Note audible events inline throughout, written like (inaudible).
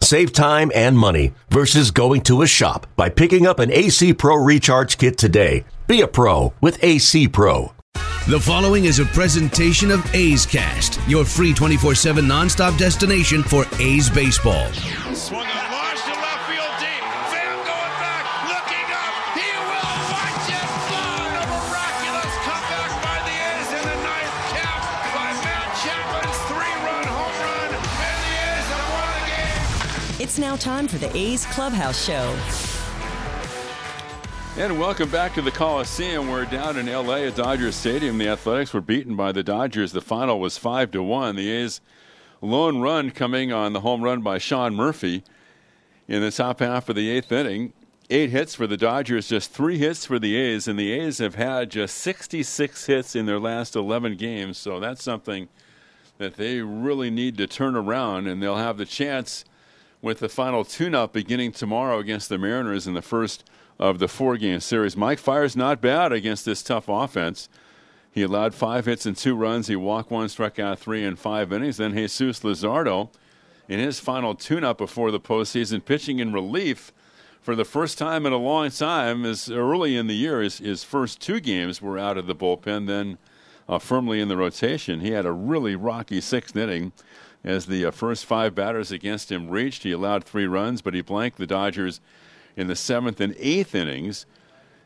Save time and money versus going to a shop by picking up an AC Pro Recharge Kit today. Be a pro with AC Pro. The following is a presentation of A's Cast, your free 24 7 nonstop destination for A's baseball. It's now time for the A's Clubhouse Show. And welcome back to the Coliseum. We're down in LA at Dodger Stadium. The Athletics were beaten by the Dodgers. The final was 5 to 1. The A's lone run coming on the home run by Sean Murphy in the top half of the eighth inning. Eight hits for the Dodgers, just three hits for the A's, and the A's have had just 66 hits in their last 11 games. So that's something that they really need to turn around, and they'll have the chance with the final tune-up beginning tomorrow against the Mariners in the first of the four-game series. Mike Fiers not bad against this tough offense. He allowed five hits and two runs. He walked one, struck out three in five innings. Then Jesus Luzardo, in his final tune-up before the postseason, pitching in relief for the first time in a long time. As early in the year, his, his first two games were out of the bullpen, then uh, firmly in the rotation. He had a really rocky sixth inning as the uh, first five batters against him reached. He allowed three runs, but he blanked the Dodgers in the seventh and eighth innings.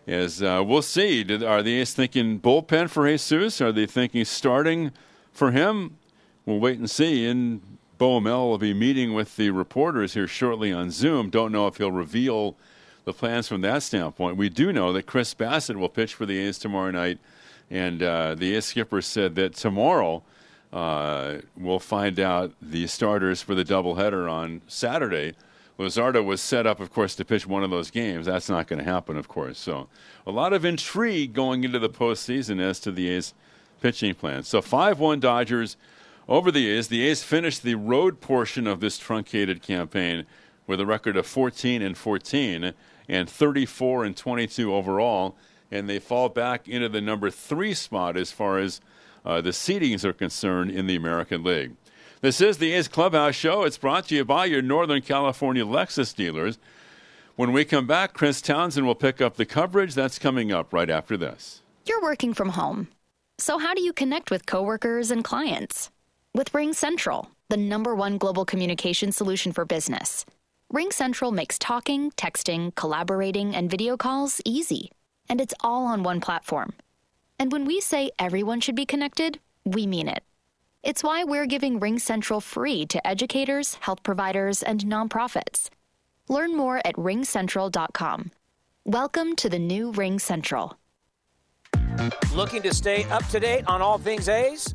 As uh, we'll see, Did, are the A's thinking bullpen for Jesus? Are they thinking starting for him? We'll wait and see. And Bo Mel will be meeting with the reporters here shortly on Zoom. Don't know if he'll reveal the plans from that standpoint. We do know that Chris Bassitt will pitch for the A's tomorrow night, and uh, the A's skipper said that tomorrow uh, we'll find out the starters for the doubleheader on Saturday. Luzardo was set up, of course, to pitch one of those games. That's not going to happen, of course. So, a lot of intrigue going into the postseason as to the A's pitching plan. So, 5 1 Dodgers over the A's. The A's finished the road portion of this truncated campaign with a record of 14 and 14 and 34 and 22 overall. And they fall back into the number three spot as far as uh, the seedings are concerned in the American League. This is the A's Clubhouse Show. It's brought to you by your Northern California Lexus dealers. When we come back, Chris Townsend will pick up the coverage. That's coming up right after this. You're working from home. So, how do you connect with coworkers and clients? With Ring Central, the number one global communication solution for business. Ring Central makes talking, texting, collaborating, and video calls easy. And it's all on one platform. And when we say everyone should be connected, we mean it. It's why we're giving Ring Central free to educators, health providers, and nonprofits. Learn more at ringcentral.com. Welcome to the new Ring Central. Looking to stay up to date on all things A's?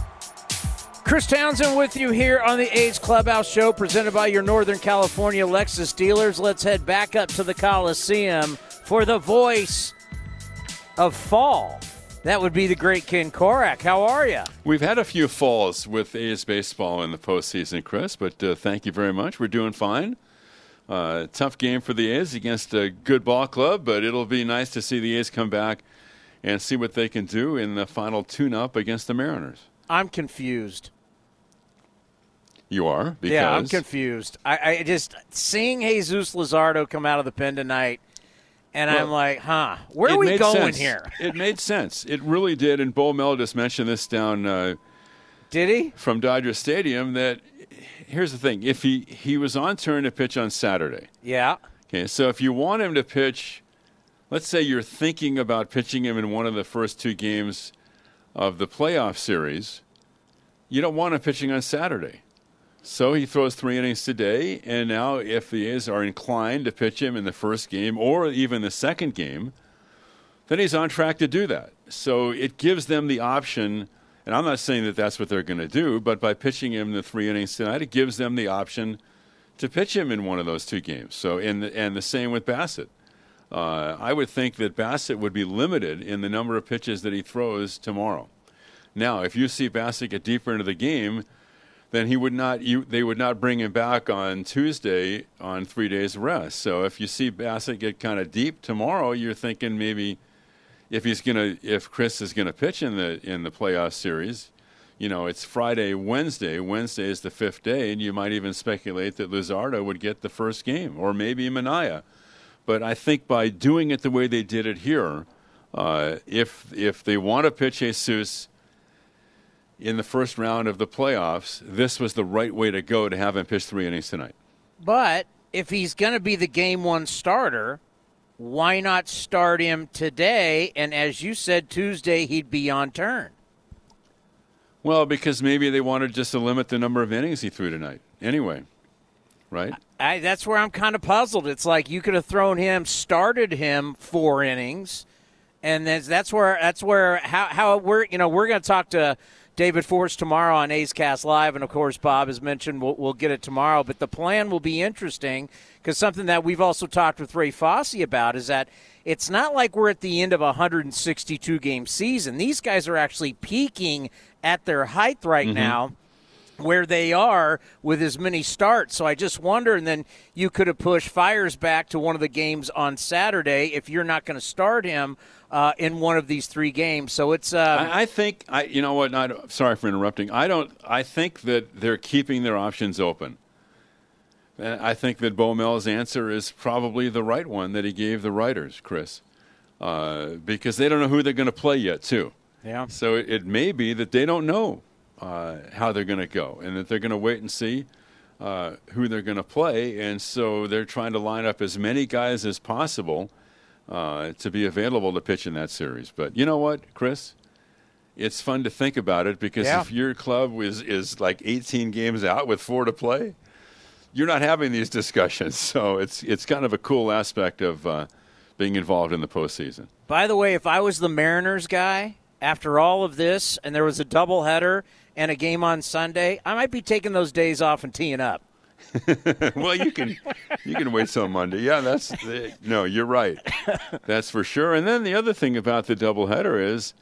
Chris Townsend with you here on the A's Clubhouse Show, presented by your Northern California Lexus dealers. Let's head back up to the Coliseum for the voice of fall. That would be the great Ken Korach. How are you? We've had a few falls with A's baseball in the postseason, Chris, but uh, thank you very much. We're doing fine. Uh, tough game for the A's against a good ball club, but it'll be nice to see the A's come back and see what they can do in the final tune-up against the Mariners. I'm confused. You are because Yeah, I'm confused. I, I just seeing Jesus Luzardo come out of the pen tonight, and Well, I'm like, huh, where are we going sense. here? it made sense. It really did. And Bo Mel just mentioned this down uh, Did he? from Dodger Stadium. That here's the thing: if he he was on turn to pitch on Saturday. Yeah. Okay, so if you want him to pitch, let's say you're thinking about pitching him in one of the first two games of the playoff series, you don't want him pitching on Saturday. So he throws three innings today, and now if the A's are inclined to pitch him in the first game or even the second game, then he's on track to do that. So it gives them the option, and I'm not saying that that's what they're going to do, but by pitching him the three innings tonight, it gives them the option to pitch him in one of those two games. So, and the, and the same with Bassitt. Uh, I would think that Bassitt would be limited in the number of pitches that he throws tomorrow. Now, if you see Bassitt get deeper into the game, then he would not. You, they would not bring him back on Tuesday on three days rest. So if you see Bassitt get kind of deep tomorrow, you're thinking maybe if he's gonna, if Chris is gonna pitch in the in the playoff series, you know, it's Friday, Wednesday. Wednesday is the fifth day, and you might even speculate that Luzardo would get the first game, or maybe Manaea. But I think by doing it the way they did it here, uh, if if they want to pitch Jesus in the first round of the playoffs, this was the right way to go to have him pitch three innings tonight. But if he's going to be the game one starter, why not start him today? And as you said, Tuesday he'd be on turn. Well, because maybe they wanted just to limit the number of innings he threw tonight. Anyway, right? I, that's where I'm kind of puzzled. It's like you could have thrown him, started him four innings, and that's, that's where that's where how how we're you know we're going to talk to David Forst tomorrow on A's Cast Live, and of course Bob has mentioned we'll, we'll get it tomorrow. But the plan will be interesting because something that we've also talked with Ray Fosse about is that it's not like we're at the end of a 162 game season. These guys are actually peaking at their height right Mm-hmm. now where they are with as many starts. So I just wonder, and then you could have pushed Fiers back to one of the games on Saturday if you're not going to start him uh, in one of these three games. So it's. Uh, I, I think I, you know what. Not, sorry for interrupting. I don't. I think that they're keeping their options open. And I think that Bo Mel's answer is probably the right one that he gave the writers, Chris, uh, because they don't know who they're going to play yet, too. yeah. So it, it may be that they don't know uh, how they're going to go, and that they're going to wait and see uh, who they're going to play, and so they're trying to line up as many guys as possible uh, to be available to pitch in that series. But you know what, Chris? It's fun to think about it because Yeah. if your club is is like 18 games out with four to play, you're not having these discussions. (laughs) So it's it's kind of a cool aspect of uh, being involved in the postseason. By the way, if I was the Mariners guy after all of this, and there was a doubleheader and a game on Sunday, I might be taking those days off and teeing up. (laughs) well, you can you can wait till Monday. Yeah, that's the, no, you're right. That's for sure. And then the other thing about the doubleheader is,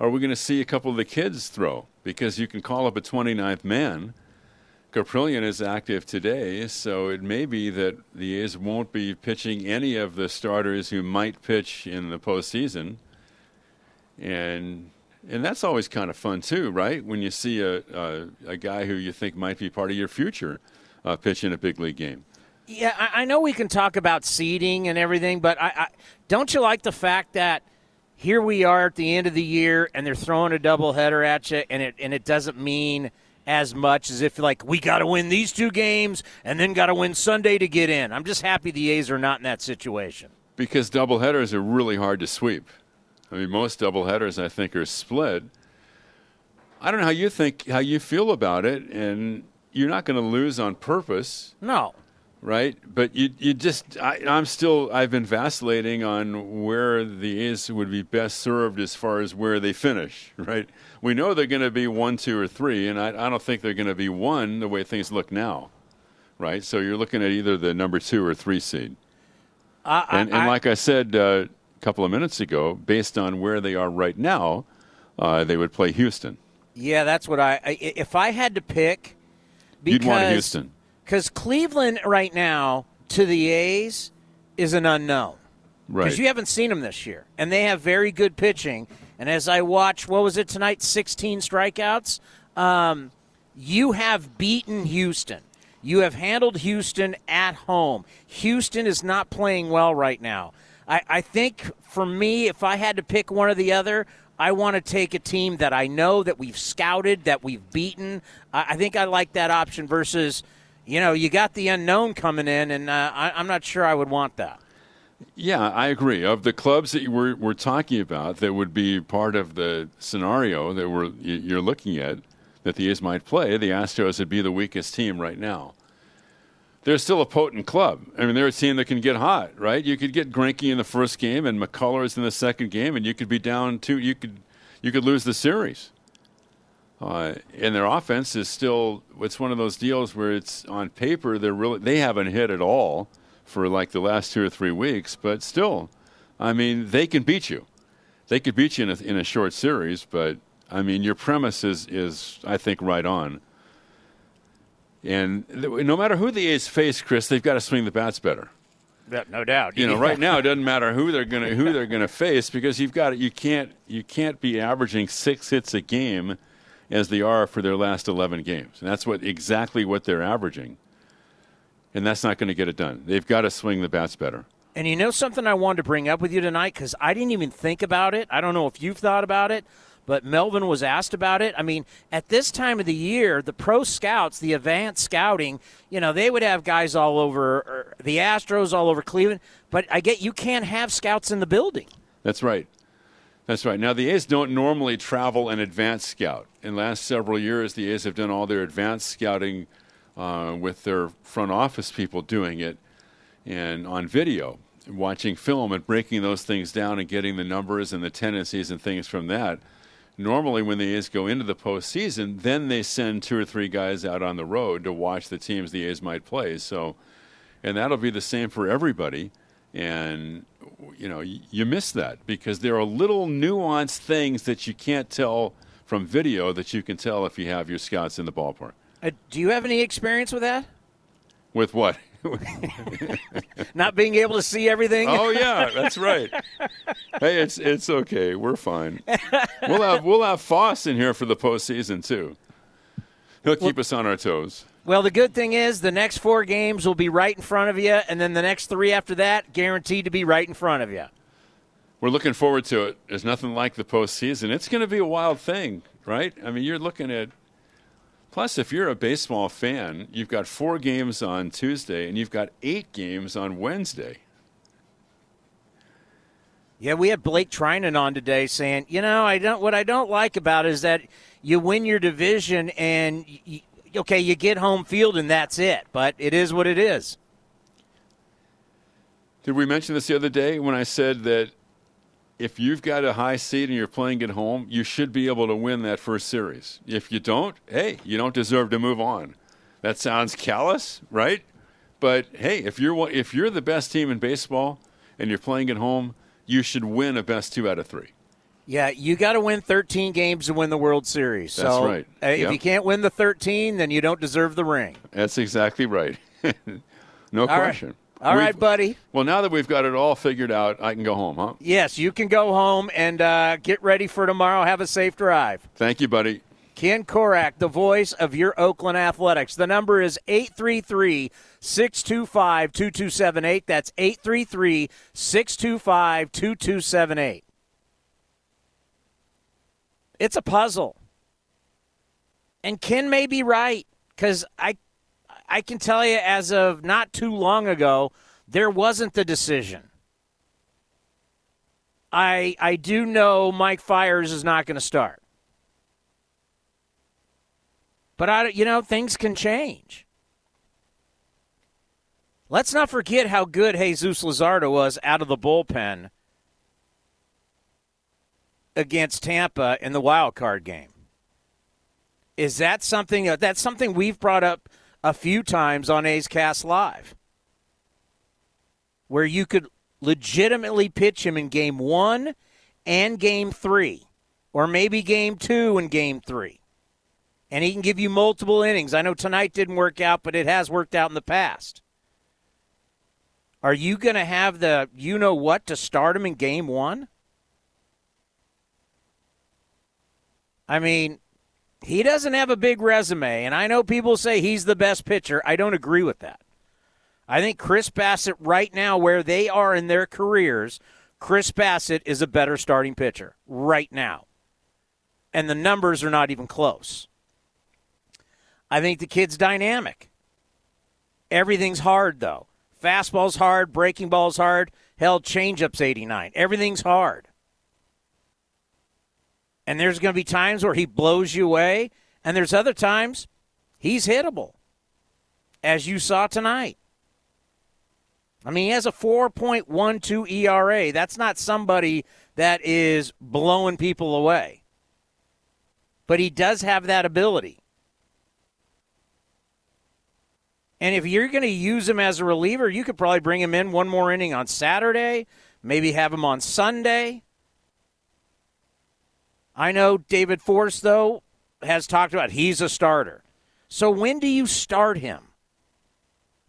are we going to see a couple of the kids throw? Because you can call up a 29th man. Caprillion is active today, so it may be that the A's won't be pitching any of the starters who might pitch in the postseason. And and that's always kind of fun too, right? When you see a a, a guy who you think might be part of your future uh, pitch in a big league game. Yeah, I, I know we can talk about seeding and everything, but I, I don't you like the fact that here we are at the end of the year and they're throwing a doubleheader at you, and it and it doesn't mean as much as if like we got to win these two games and then got to win Sunday to get in. I'm just happy the A's are not in that situation. because doubleheaders are really hard to sweep. I mean, most doubleheaders I think are split. I don't know how you think how you feel about it, and you're not going to lose on purpose, No, right? But you you just I, I'm still I've been vacillating on where the A's would be best served as far as where they finish, right? We know they're going to be one, two, or three, and I, I don't think they're going to be one the way things look now, right? So you're looking at either the number two or three seed. I- And, and I- like I said uh, a couple of minutes ago, based on where they are right now, uh, they would play Houston. Yeah, that's what. I if I had to pick, because, You'd want Houston. because Cleveland right now to the A's is an unknown Right. because you haven't seen them this year, and they have very good pitching. And as I watch, what was it tonight? Sixteen strikeouts. Um, you have beaten Houston. You have handled Houston at home. Houston is not playing well right now. I, I think for me, if I had to pick one or the other, I want to take a team that I know that we've scouted, that we've beaten. I, I think I like that option versus, you know, you got the unknown coming in, and uh, I, I'm not sure I would want that. Yeah, I agree. Of the clubs that we're, we're talking about that would be part of the scenario that we're, you're looking at that the A's might play, the Astros would be the weakest team right now. They're still a potent club. I mean, they're a team that can get hot, right? You could get Greinke in the first game and McCullers in the second game, and you could be down two. You could you could lose the series. Uh, and their offense is still it's one of those deals where it's on paper they're really they haven't hit at all for like the last two or three weeks, but still, I mean they can beat you. They could beat you in a, in a short series, but I mean your premise is is I think right on. And th- no matter who the A's face, Chris, they've got to swing the bats better. Yeah, no doubt. You know, right now it doesn't matter who they're gonna who (laughs) they're gonna face because you've got you can't you can't be averaging six hits a game as they are for their last eleven games, and that's what exactly what they're averaging. And that's not going to get it done. They've got to swing the bats better. And you know something I wanted to bring up with you tonight because I didn't even think about it. I don't know if you've thought about it, but Melvin was asked about it. I mean, at this time of the year, the pro scouts, the advanced scouting, you know, they would have guys all over er, the Astros, all over Cleveland. But I get you can't have scouts in the building. That's right. That's right. Now the A's don't normally travel an advanced scout. In the last several years, the A's have done all their advanced scouting uh, with their front office people doing it and on video, watching film and breaking those things down and getting the numbers and the tendencies and things from that. Normally, when the A's go into the postseason, then they send two or three guys out on the road to watch the teams the A's might play. So, and that'll be the same for everybody. And you know, you miss that because there are little nuanced things that you can't tell from video that you can tell if you have your scouts in the ballpark. Uh, do you have any experience with that? With what? (laughs) Not being able to see everything? Oh yeah, that's right. hey, it's it's okay. We're fine. We'll have we'll have Foss in here for the postseason too. He'll keep us on our toes. Well, the good thing is the next four games will be right in front of you, and then the next three after that, guaranteed to be right in front of you. We're looking forward to it. There's nothing like the postseason. It's going to be a wild thing, right? I mean, you're looking at. Plus, if you're a baseball fan, you've got four games on Tuesday, and you've got eight games on Wednesday. Yeah, we had Blake Treinen on today saying, you know, I don't. What I don't like about it is that you win your division and you, okay, you get home field and that's it. But it is what it is. Did we mention this the other day when I said that if you've got a high seed and you're playing at home, you should be able to win that first series. If you don't, hey, you don't deserve to move on. That sounds callous, right? But hey, if you're if you're the best team in baseball and you're playing at home, you should win a best two out of three. Yeah, you got to win 13 games to win the World Series. That's so, right. If Yep. you can't win the 13, then you don't deserve the ring. That's exactly right. (laughs) no right. question. All right, buddy. Well, now that we've got it all figured out, I can go home, huh? Yes, you can go home and uh, get ready for tomorrow. Have a safe drive. Thank you, buddy. Ken Korach, the voice of your Oakland Athletics. The number is 833 625 2278. That's 833 625 2278. It's a puzzle. And Ken may be right because I, I can tell you as of not too long ago, there wasn't the decision. I, I do know Mike Fiers is not going to start. But I, you know, things can change. Let's not forget how good Jesus Luzardo was out of the bullpen against Tampa in the wild card game. Is that something uh, that's something we've brought up a few times on A's Cast Live? Where you could legitimately pitch him in game 1 and game 3 or maybe game 2 and game 3 and he can give you multiple innings. I know tonight didn't work out, but it has worked out in the past. Are you going to have the you know what to start him in game one? I mean, he doesn't have a big resume, and I know people say he's the best pitcher. I don't agree with that. I think Chris Bassitt, right now, where they are in their careers, Chris Bassitt is a better starting pitcher right now. And the numbers are not even close. I think the kid's dynamic. Everything's hard, though. Fastball's hard, breaking ball's hard. hell, changeups 89. Everything's hard. And there's going to be times where he blows you away, and there's other times he's hittable, as you saw tonight. I mean, he has a 4.12 ERA. That's not somebody that is blowing people away. But he does have that ability. And if you're going to use him as a reliever, you could probably bring him in one more inning on Saturday, maybe have him on Sunday. I know David Forst, though, has talked about he's a starter. So when do you start him?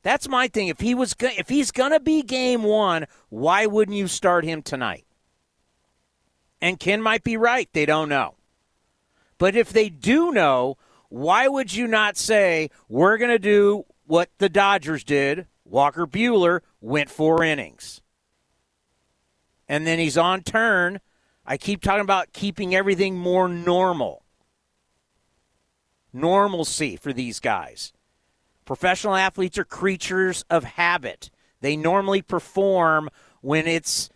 That's my thing. If he was, if he's gonna be game one, why wouldn't you start him tonight? And Ken might be right. They don't know. But if they do know, why would you not say we're gonna do what the Dodgers did? Walker Buehler went four innings, and then he's on turn. I keep talking about keeping everything more normal. Normalcy for these guys. Professional athletes are creatures of habit. They normally perform when it's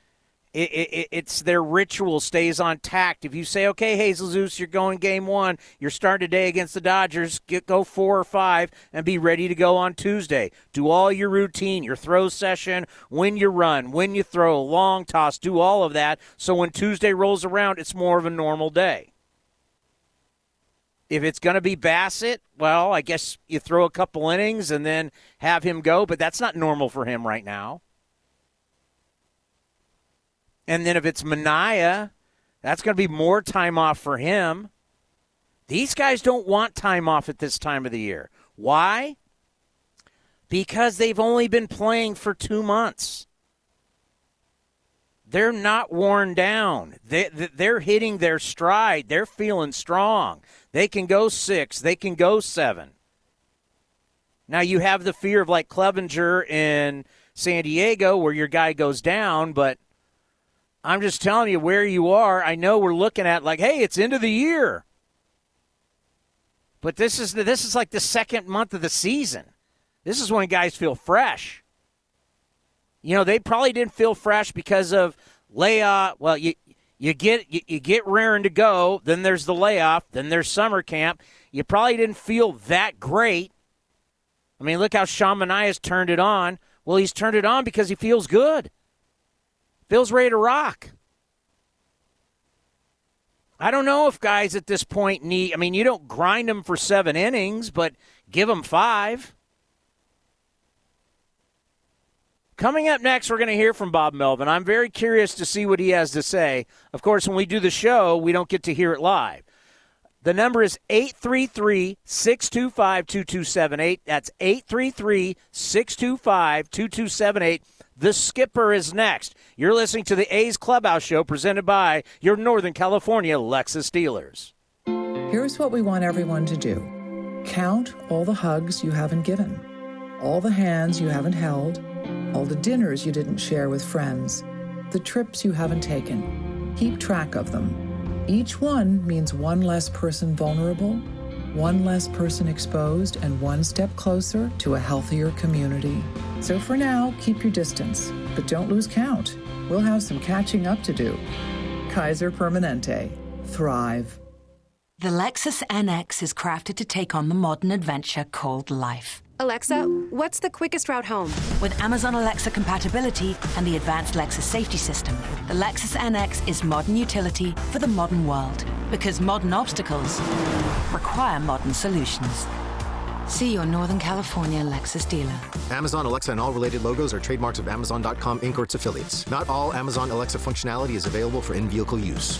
it, it, it's their ritual stays on tact. If you say, "Okay, Hazel Zeus, you're going game one. You're starting today against the Dodgers. Get go four or five and be ready to go on Tuesday. Do all your routine, your throw session, when you run, when you throw, long toss. Do all of that. So when Tuesday rolls around, it's more of a normal day. If it's going to be Bassitt, well, I guess you throw a couple innings and then have him go, but that's not normal for him right now. And then if it's Manaea, that's going to be more time off for him. These guys don't want time off at this time of the year. Why? Because they've only been playing for two months. They're not worn down. They, they're hitting their stride. They're feeling strong. They can go six, they can go seven. Now you have the fear of like Clevinger in San Diego where your guy goes down, but I'm just telling you where you are. I know we're looking at like, hey, it's end of the year. But this is the, this is like the second month of the season. This is when guys feel fresh. You know, they probably didn't feel fresh because of layoff. Well, you you get you, you get raring to go. Then there's the layoff. Then there's summer camp. You probably didn't feel that great. I mean, look how Sean Manaea's turned it on. Well, he's turned it on because he feels good. Feels ready to rock. I don't know if guys at this point need. I mean, you don't grind them for seven innings, but give them five. Coming up next, we're going to hear from Bob Melvin. I'm very curious to see what he has to say. Of course, when we do the show, we don't get to hear it live. The number is 833 625 2278. That's 833 625 2278. The Skipper is next. You're listening to the A's Clubhouse Show presented by your Northern California Lexus dealers. Here's what we want everyone to do count all the hugs you haven't given, all the hands you haven't held all the dinners you didn't share with friends, the trips you haven't taken. Keep track of them. Each one means one less person vulnerable, one less person exposed, and one step closer to a healthier community. So for now, keep your distance, but don't lose count. We'll have some catching up to do. Kaiser Permanente. Thrive. The Lexus NX is crafted to take on the modern adventure called life Alexa, what's the quickest route home? With Amazon Alexa compatibility and the advanced Lexus safety system, the Lexus NX is modern utility for the modern world. Because modern obstacles require modern solutions. See your Northern California Lexus dealer. Amazon Alexa and all related logos are trademarks of Amazon.com Inc. or its affiliates. Not all Amazon Alexa functionality is available for in vehicle use.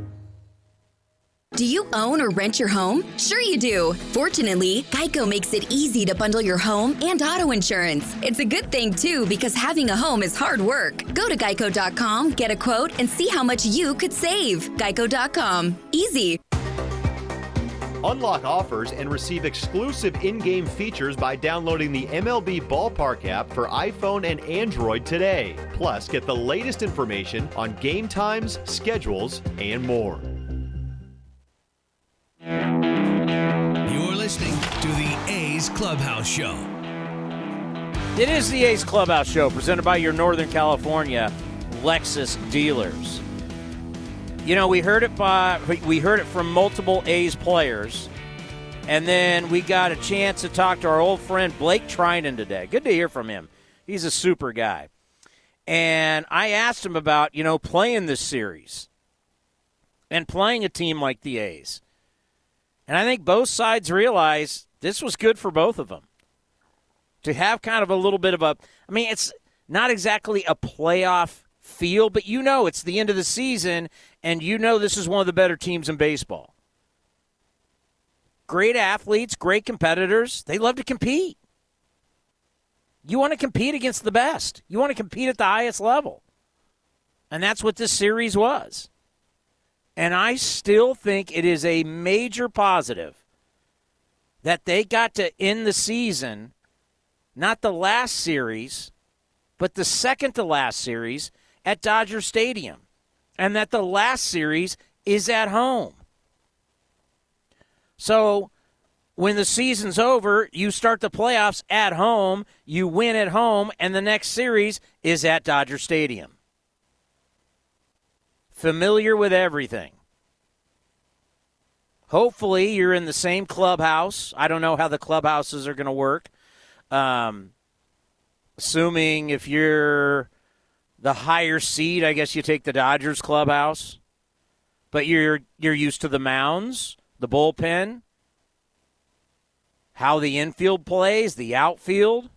Do you own or rent your home? Sure, you do. Fortunately, Geico makes it easy to bundle your home and auto insurance. It's a good thing, too, because having a home is hard work. Go to geico.com, get a quote, and see how much you could save. Geico.com. Easy. Unlock offers and receive exclusive in game features by downloading the MLB Ballpark app for iPhone and Android today. Plus, get the latest information on game times, schedules, and more. You're listening to the A's Clubhouse Show. It is the A's Clubhouse Show presented by your Northern California Lexus dealers. You know, we heard it by we heard it from multiple A's players, and then we got a chance to talk to our old friend Blake Treinen today. Good to hear from him. He's a super guy. And I asked him about, you know, playing this series and playing a team like the A's. And I think both sides realize this was good for both of them. To have kind of a little bit of a, I mean, it's not exactly a playoff feel, but you know it's the end of the season, and you know this is one of the better teams in baseball. Great athletes, great competitors. They love to compete. You want to compete against the best, you want to compete at the highest level. And that's what this series was. And I still think it is a major positive that they got to end the season, not the last series, but the second to last series at Dodger Stadium, and that the last series is at home. So when the season's over, you start the playoffs at home, you win at home, and the next series is at Dodger Stadium familiar with everything. Hopefully, you're in the same clubhouse. I don't know how the clubhouses are going to work. Um, assuming if you're the higher seed, I guess you take the Dodgers clubhouse. But you're you're used to the mounds, the bullpen, how the infield plays, the outfield.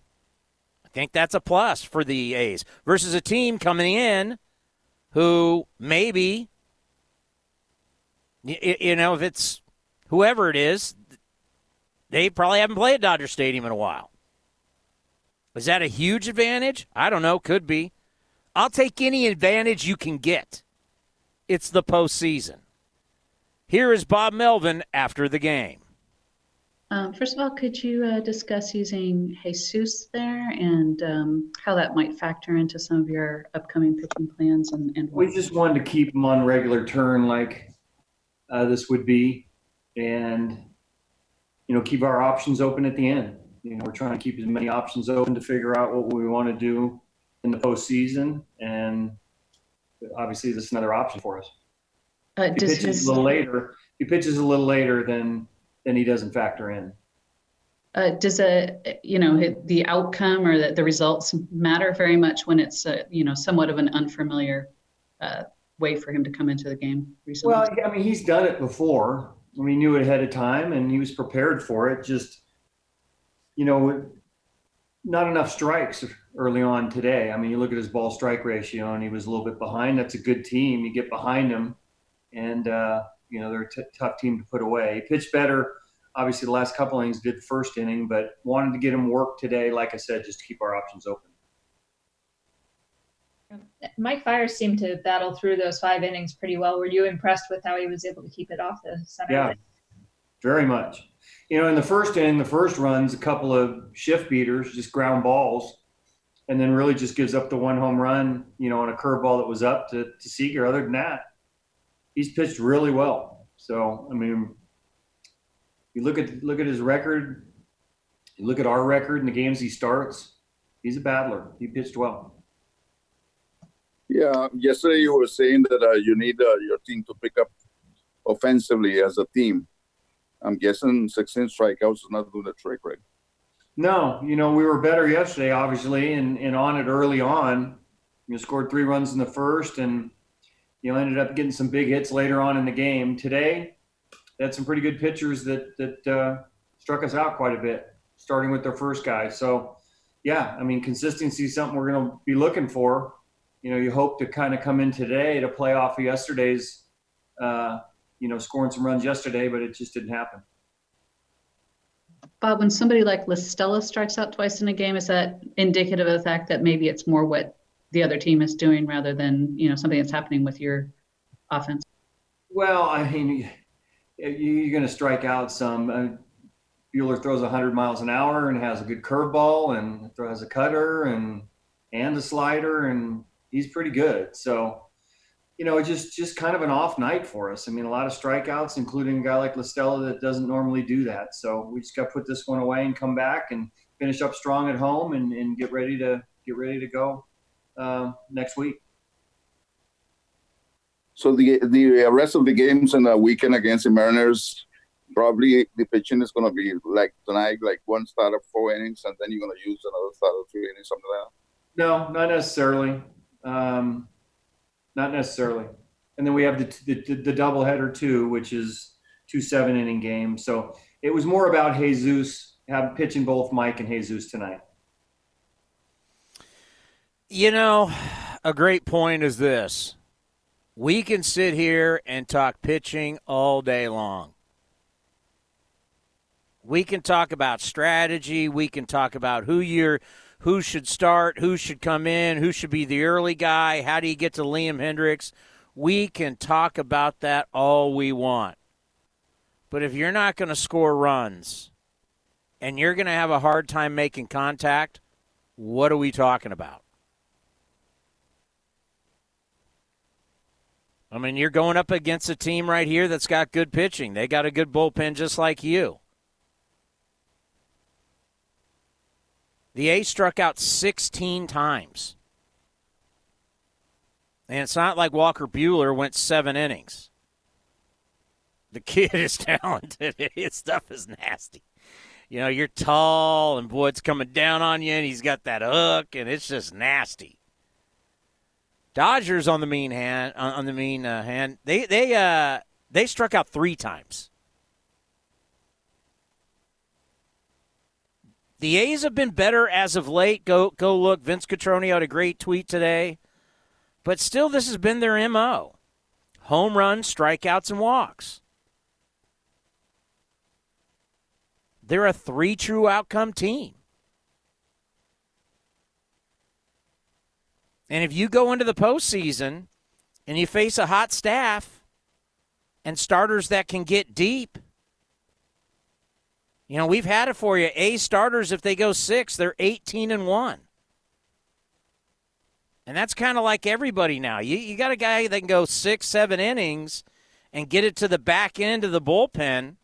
I think that's a plus for the A's versus a team coming in who maybe, you know, if it's whoever it is, they probably haven't played at Dodger Stadium in a while. Is that a huge advantage? I don't know. Could be. I'll take any advantage you can get. It's the postseason. Here is Bob Melvin after the game. Um, first of all, could you uh, discuss using Jesus there and um, how that might factor into some of your upcoming pitching plans? And, and we just wanted to keep him on regular turn, like uh, this would be, and you know, keep our options open at the end. You know, we're trying to keep as many options open to figure out what we want to do in the postseason, and obviously, this is another option for us. Uh, if he pitches his- a little later, if he pitches a little later, then then he doesn't factor in. Uh, does a you know the outcome or the, the results matter very much when it's uh, you know somewhat of an unfamiliar uh, way for him to come into the game recently? Well, I mean, he's done it before. We knew it ahead of time, and he was prepared for it. Just, you know, not enough strikes early on today. I mean, you look at his ball strike ratio, and he was a little bit behind. That's a good team. You get behind him, and uh, you know they're a t- tough team to put away. He pitched better. Obviously, the last couple innings did first inning, but wanted to get him work today. Like I said, just to keep our options open. Mike Fiers seemed to battle through those five innings pretty well. Were you impressed with how he was able to keep it off the center? Yeah, very much. You know, in the first inning, the first runs, a couple of shift beaters, just ground balls, and then really just gives up the one home run, you know, on a curveball that was up to, to Seager. Other than that, he's pitched really well. So, I mean, you look at look at his record, you look at our record in the games he starts, he's a battler. He pitched well. Yeah, yesterday you were saying that uh, you need uh, your team to pick up offensively as a team. I'm guessing 16 strikeouts is not doing the trick, right? No, you know, we were better yesterday, obviously, and, and on it early on. You know, scored three runs in the first and, you know, ended up getting some big hits later on in the game. Today, they had some pretty good pitchers that, that uh, struck us out quite a bit, starting with their first guy. So, yeah, I mean, consistency is something we're going to be looking for. You know, you hope to kind of come in today to play off of yesterday's uh, you know, scoring some runs yesterday, but it just didn't happen. Bob, when somebody like La Stella strikes out twice in a game, is that indicative of the fact that maybe it's more what the other team is doing rather than you know something that's happening with your offense? Well, I mean, you're going to strike out some. Uh, Buehler throws 100 miles an hour and has a good curveball and throws a cutter and and a slider and he's pretty good. So, you know, just just kind of an off night for us. I mean, a lot of strikeouts, including a guy like La Stella that doesn't normally do that. So we just got to put this one away and come back and finish up strong at home and, and get ready to get ready to go uh, next week. So the the rest of the games in the weekend against the Mariners, probably the pitching is going to be like tonight, like one start of four innings, and then you're going to use another start of three innings, something like that. No, not necessarily. Um, not necessarily. And then we have the the, the doubleheader too, which is two seven inning games. So it was more about Jesus have pitching both Mike and Jesus tonight. You know, a great point is this. We can sit here and talk pitching all day long. We can talk about strategy. We can talk about who you're who should start, who should come in, who should be the early guy, how do you get to Liam Hendriks? We can talk about that all we want. But if you're not going to score runs and you're going to have a hard time making contact, what are we talking about? I mean, you're going up against a team right here that's got good pitching. They got a good bullpen just like you. The A struck out 16 times. And it's not like Walker Buehler went seven innings. The kid (laughs) is talented. (laughs) His stuff is nasty. You know, you're tall, and boy, it's coming down on you, and he's got that hook, and it's just nasty. Dodgers on the mean hand, on the mean uh, hand, they they uh, they struck out three times. The A's have been better as of late. Go go look. Vince Cotroneo had a great tweet today. But still, this has been their MO home runs, strikeouts, and walks. They're a three true outcome team. And if you go into the postseason and you face a hot staff and starters that can get deep, you know, we've had it for you. A starters, if they go six, they're 18 and 1. And that's kind of like everybody now. You, you got a guy that can go six, seven innings and get it to the back end of the bullpen.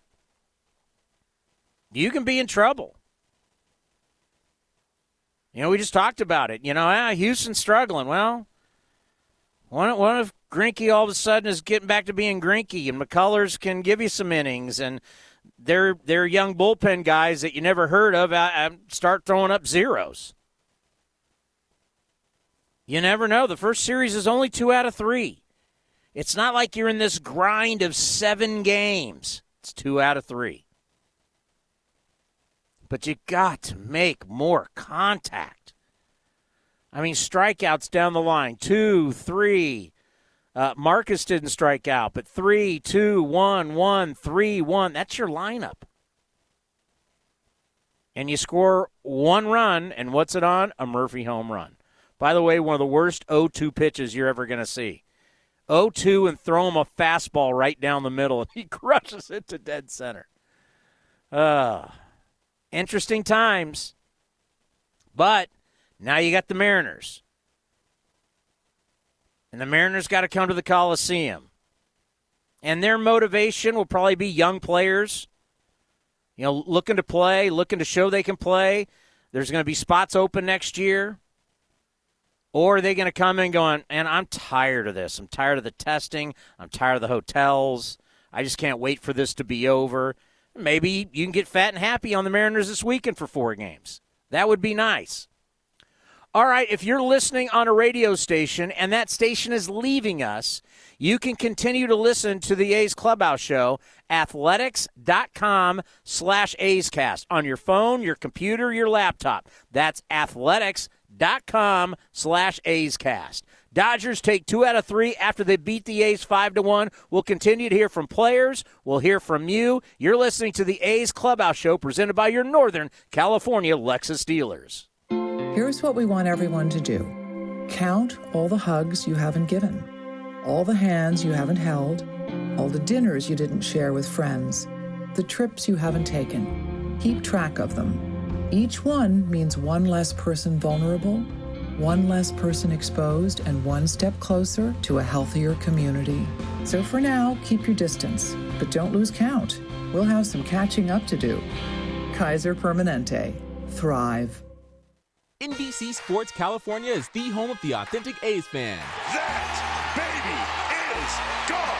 You can be in trouble. You know, we just talked about it. You know, ah, Houston's struggling. Well, what, what if Greinke all of a sudden is getting back to being Greinke and McCullers can give you some innings and – they're they're young bullpen guys that you never heard of I, I start throwing up zeros. You never know. The first series is only two out of three. It's not like you're in this grind of seven games. It's two out of three. But you got to make more contact. I mean, strikeouts down the line two, three, uh, Marcus didn't strike out, but three, two, one, one, three, one. That's your lineup. And you score one run, and what's it on? A Murphy home run. By the way, one of the worst 0 2 pitches you're ever going to see. 0 2 and throw him a fastball right down the middle, and he (laughs) crushes it to dead center. Uh, interesting times. But now you got the Mariners. And the Mariners got to come to the Coliseum. And their motivation will probably be young players, you know, looking to play, looking to show they can play. There's going to be spots open next year. Or are they going to come in going, and I'm tired of this. I'm tired of the testing. I'm tired of the hotels. I just can't wait for this to be over. Maybe you can get fat and happy on the Mariners this weekend for four games. That would be nice. All right, if you're listening on a radio station and that station is leaving us, you can continue to listen to the A's Clubhouse Show, athletics.com slash A'scast on your phone, your computer, your laptop. That's athletics.com com slash A's Cast. Dodgers take two out of three after they beat the A's five to one. We'll continue to hear from players. We'll hear from you. You're listening to the A's Clubhouse Show presented by your Northern California Lexus dealers. Here's what we want everyone to do count all the hugs you haven't given, all the hands you haven't held, all the dinners you didn't share with friends, the trips you haven't taken. Keep track of them. Each one means one less person vulnerable, one less person exposed, and one step closer to a healthier community. So for now, keep your distance, but don't lose count. We'll have some catching up to do. Kaiser Permanente. Thrive. NBC Sports California is the home of the authentic A's fan. That baby is gone.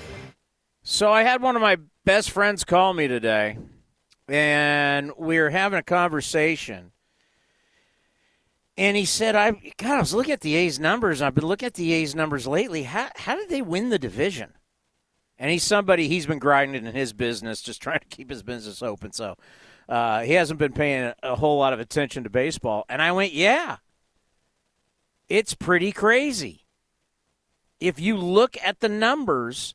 So I had one of my best friends call me today, and we were having a conversation. And he said, "I God, I was looking at the A's numbers. I've been looking at the A's numbers lately. How how did they win the division?" And he's somebody he's been grinding in his business, just (laughs) trying to keep his business open. So uh, he hasn't been paying a whole lot of attention to baseball. And I went, "Yeah, it's pretty crazy. If you look at the numbers."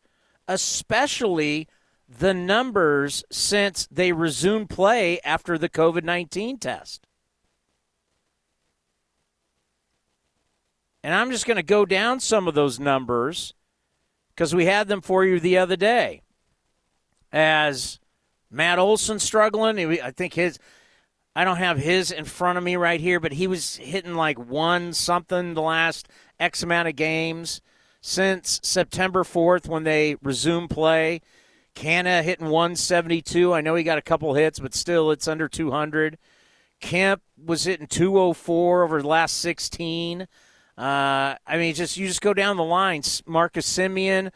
Especially the numbers since they resumed play after the COVID 19 test. And I'm just going to go down some of those numbers because we had them for you the other day. As Matt Olson struggling, I think his. I don't have his in front of me right here, but he was hitting like one something the last X amount of games since September 4th when they resumed play. Canha hitting 172. I know he got a couple hits, but still it's under 200. Kemp was hitting 204 over the last 16. Uh, I mean, just you just go down the line. Marcus Semien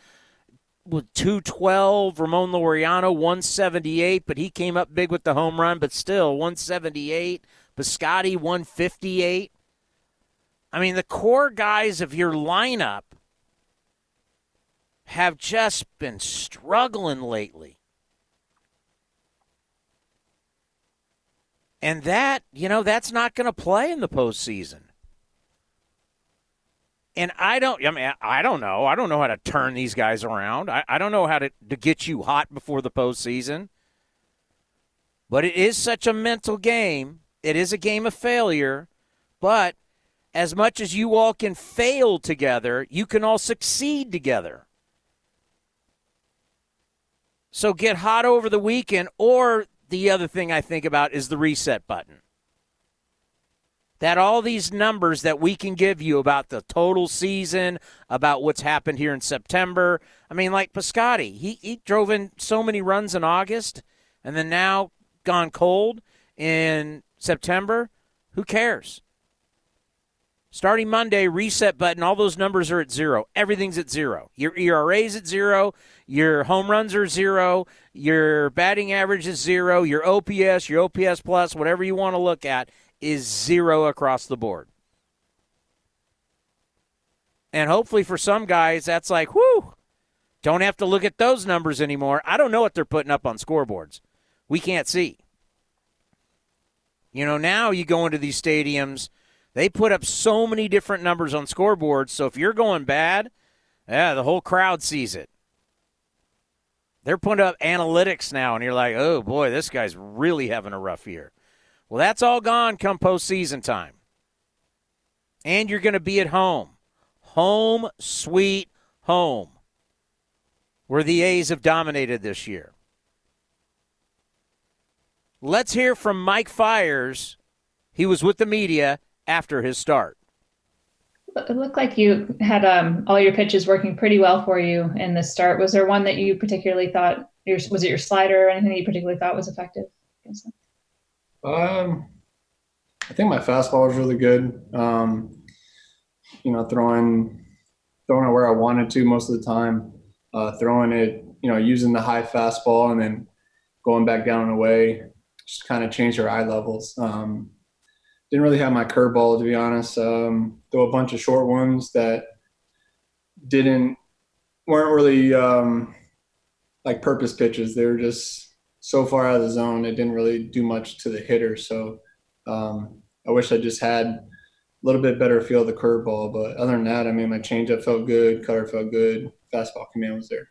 with 212. Ramon Laureano 178, but he came up big with the home run, but still 178. Piscotti 158. I mean, the core guys of your lineup have just been struggling lately. And that, you know, that's not going to play in the postseason. And I don't, I mean, I don't know. I don't know how to turn these guys around. I, I don't know how to, to get you hot before the postseason. But it is such a mental game. It is a game of failure. But as much as you all can fail together, you can all succeed together. So get hot over the weekend, or the other thing I think about is the reset button. That all these numbers that we can give you about the total season, about what's happened here in September. I mean, like Piscotti, he, he drove in so many runs in August and then now gone cold in September. Who cares? Starting Monday, reset button, all those numbers are at zero. Everything's at zero. Your ERA's at zero. Your home runs are zero. Your batting average is zero. Your OPS, your OPS plus, whatever you want to look at, is zero across the board. And hopefully for some guys, that's like, whoo, don't have to look at those numbers anymore. I don't know what they're putting up on scoreboards. We can't see. You know, now you go into these stadiums, they put up so many different numbers on scoreboards. So if you're going bad, yeah, the whole crowd sees it. They're putting up analytics now, and you're like, oh boy, this guy's really having a rough year. Well, that's all gone come postseason time. And you're going to be at home. Home, sweet home, where the A's have dominated this year. Let's hear from Mike Fiers. He was with the media after his start. It looked like you had um, all your pitches working pretty well for you in the start. Was there one that you particularly thought your, was it your slider or anything that you particularly thought was effective? Um, I think my fastball was really good. Um, you know, throwing throwing it where I wanted to most of the time. Uh, throwing it, you know, using the high fastball and then going back down and away, just kind of changed your eye levels. Um, didn't really have my curveball to be honest. Um, a bunch of short ones that didn't weren't really um, like purpose pitches. They were just so far out of the zone. It didn't really do much to the hitter. So um, I wish I just had a little bit better feel of the curveball. But other than that, I mean, my changeup felt good, cutter felt good, fastball command was there.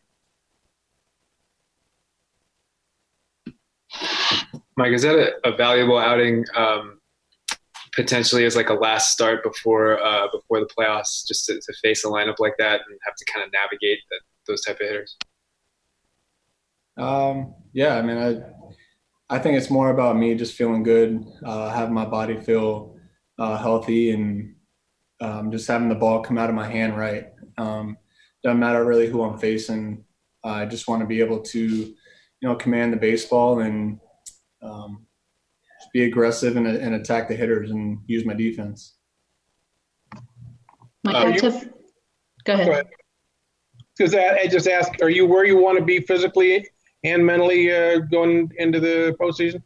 Mike, is that a, a valuable outing um, potentially as like a last start before uh, before the playoffs, just to, to, face a lineup like that and have to kind of navigate the, those type of hitters? Um, yeah, I mean, I I think it's more about me just feeling good, uh, having my body feel uh, healthy, and um, just having the ball come out of my hand right. Um, doesn't matter really who I'm facing. I just want to be able to, you know, command the baseball and um, be aggressive and, and, attack the hitters and use my defense. Mike, uh, you, go ahead. Go ahead. Because I just asked, are you where you want to be physically and mentally uh, going into the postseason?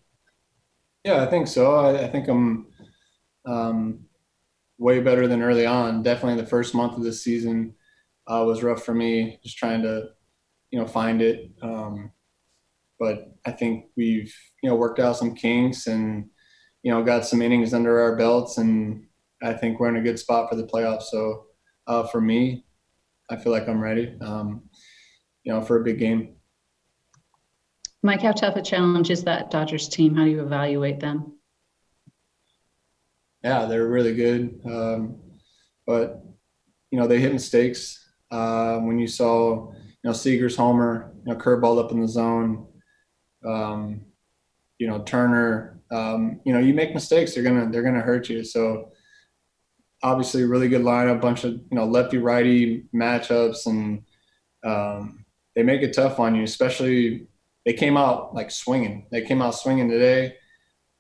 Yeah, I think so. I, I think I'm um, way better than early on. Definitely the first month of this season uh, was rough for me, just trying to, you know, find it. Um, but I think we've you know worked out some kinks and you know got some innings under our belts, and I think we're in a good spot for the playoffs. So uh, for me, I feel like I'm ready. Um, you know, for a big game. Mike, how tough a challenge is that Dodgers team? How do you evaluate them? Yeah, they're really good, um, but you know they hit mistakes. Uh, when you saw, you know, Seager's homer, you know, curveball up in the zone, um, you know Turner. Um, you know you make mistakes, they're gonna they're gonna hurt you. So obviously, really good lineup, bunch of you know lefty righty matchups, and um, they make it tough on you. Especially they came out like swinging. They came out swinging today.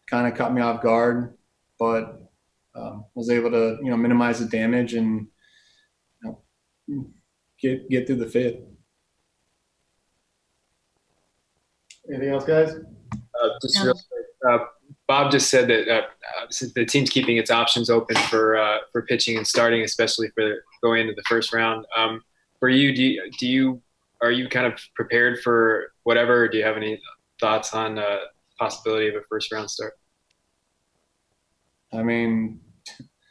Kind of caught me off guard, but um, was able to you know minimize the damage and you know, get get through the fifth. Anything else, guys? Uh, just real quick, uh, Bob just said that uh, the team's keeping its options open for uh, for pitching and starting, especially for going into the first round. Um, for you, do you, do you are you kind of prepared for whatever? Or do you have any thoughts on uh, possibility of a first round start? I mean,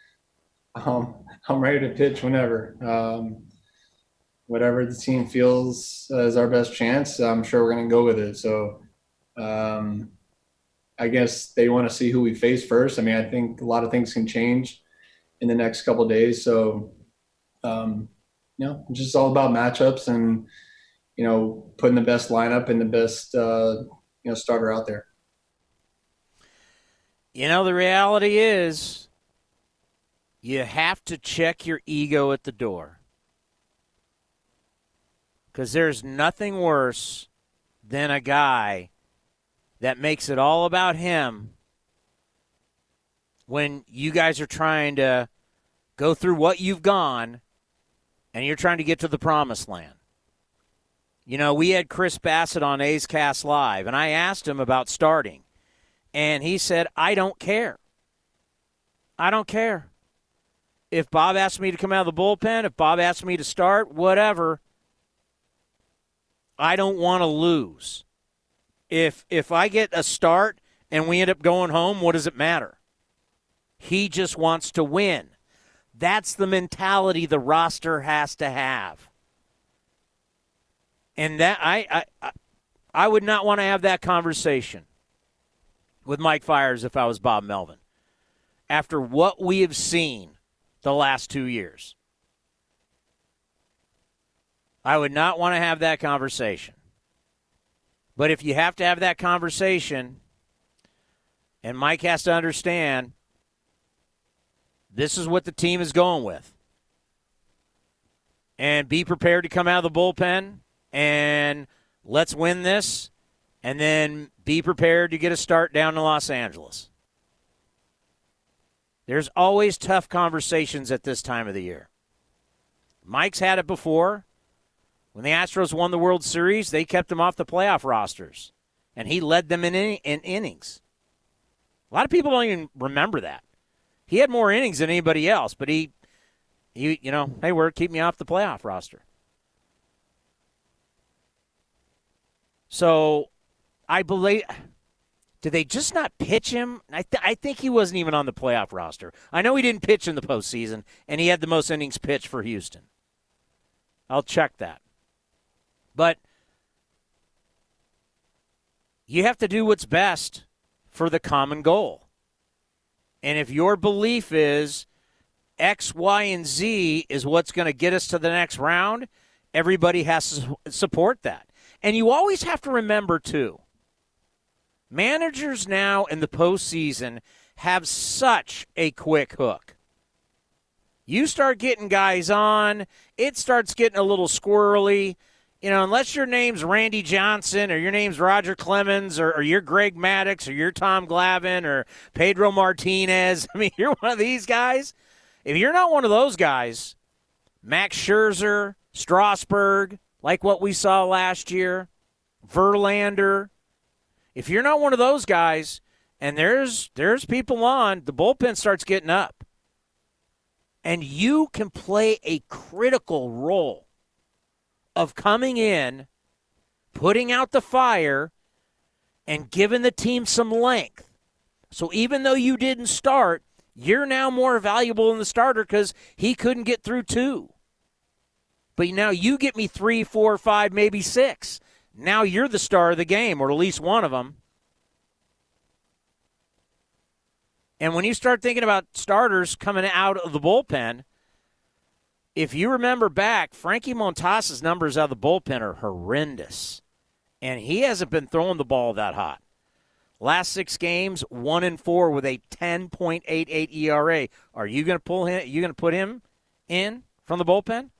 (laughs) um, I'm ready to pitch whenever. Um, whatever the team feels is our best chance, I'm sure we're going to go with it. So, um, I guess they want to see who we face first. I mean, I think a lot of things can change in the next couple days. So, um, you know, it's just all about matchups and you know putting the best lineup and the best uh, you know starter out there. You know, the reality is you have to check your ego at the door because there's nothing worse than a guy that makes it all about him when you guys are trying to go through what you've gone and you're trying to get to the promised land. You know, we had Chris Bassitt on A's Cast Live, and I asked him about starting, and he said, I don't care. I don't care. If Bob asked me to come out of the bullpen, if Bob asked me to start, whatever – I don't want to lose. If if I get a start and we end up going home, what does it matter? He just wants to win. That's the mentality the roster has to have. And that I I I would not want to have that conversation with Mike Fiers if I was Bob Melvin. After what we have seen the last two years. I would not want to have that conversation. But if you have to have that conversation, and Mike has to understand this is what the team is going with. And be prepared to come out of the bullpen and let's win this. And then be prepared to get a start down in Los Angeles. There's always tough conversations at this time of the year. Mike's had it before. When the Astros won the World Series, they kept him off the playoff rosters, and he led them in, in, in innings. A lot of people don't even remember that. He had more innings than anybody else, but he, he you know, hey, we're keep me off the playoff roster. So, I believe. Did they just not pitch him? I, th- I think he wasn't even on the playoff roster. I know he didn't pitch in the postseason, and he had the most innings pitched for Houston. I'll check that. But you have to do what's best for the common goal. And if your belief is X, Y, and Z is what's going to get us to the next round, everybody has to support that. And you always have to remember, too, managers now in the postseason have such a quick hook. You start getting guys on, it starts getting a little squirrely you know, unless your name's Randy Johnson or your name's Roger Clemens or, or you're Greg Maddux or you're Tom Glavine or Pedro Martinez, (laughs) I mean, you're one of these guys. If you're not one of those guys, Max Scherzer, Strasburg, like what we saw last year, Verlander, if you're not one of those guys, and there's there's people on, the bullpen starts getting up. And you can play a critical role of coming in, putting out the fire, and giving the team some length. So even though you didn't start, you're now more valuable than the starter because he couldn't get through two. But now you get me three, four, five, maybe six. Now you're the star of the game, or at least one of them. And when you start thinking about starters coming out of the bullpen, if you remember back, Frankie Montas's numbers out of the bullpen are horrendous. And he hasn't been throwing the ball that hot. Last six games, one and four with a 10.88 ERA. Are you going to pull him? Are You going to put him in from the bullpen?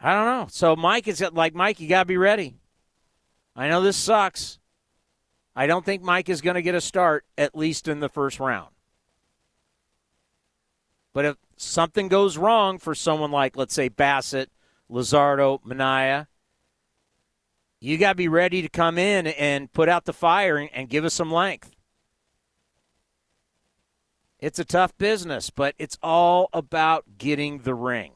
I don't know. So Mike is like Mike. You got to be ready. I know this sucks. I don't think Mike is going to get a start at least in the first round. But if something goes wrong for someone like, let's say, Bassitt, Luzardo, Manaea, you got to be ready to come in and put out the fire and, and give us some length. It's a tough business, but it's all about getting the ring.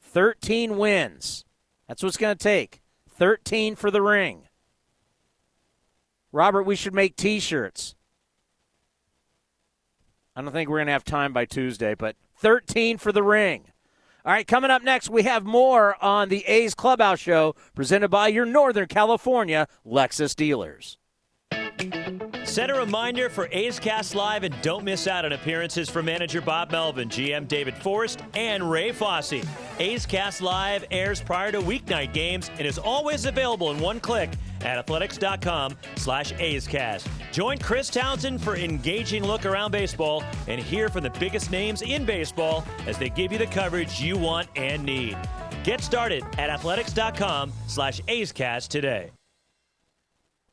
13 wins. That's what's going to take. 13 for the ring. Robert, we should make t shirts. I don't think we're going to have time by Tuesday, but 13 for the ring. All right, coming up next, we have more on the A's Clubhouse Show presented by your Northern California Lexus dealers. Set a reminder for A's Cast Live and don't miss out on appearances from manager Bob Melvin, GM David Forst, and Ray Fosse. A's Cast Live airs prior to weeknight games and is always available in one click at athletics.com slash A'scast. Join Chris Townsend for engaging look around baseball and hear from the biggest names in baseball as they give you the coverage you want and need. Get started at athletics.com slash A'scast today.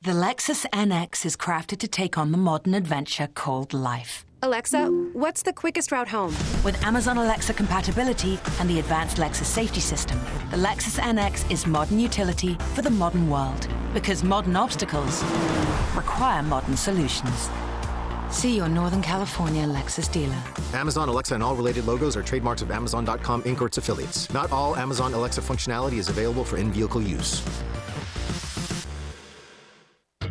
The Lexus NX is crafted to take on the modern adventure called life. Alexa, what's the quickest route home? With Amazon Alexa compatibility and the advanced Lexus safety system, the Lexus NX is modern utility for the modern world. Because modern obstacles require modern solutions. See your Northern California Lexus dealer. Amazon Alexa and all related logos are trademarks of Amazon.com Inc. or its affiliates. Not all Amazon Alexa functionality is available for in vehicle use.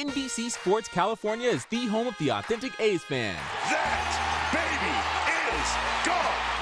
NBC Sports California is the home of the authentic A's fan. That.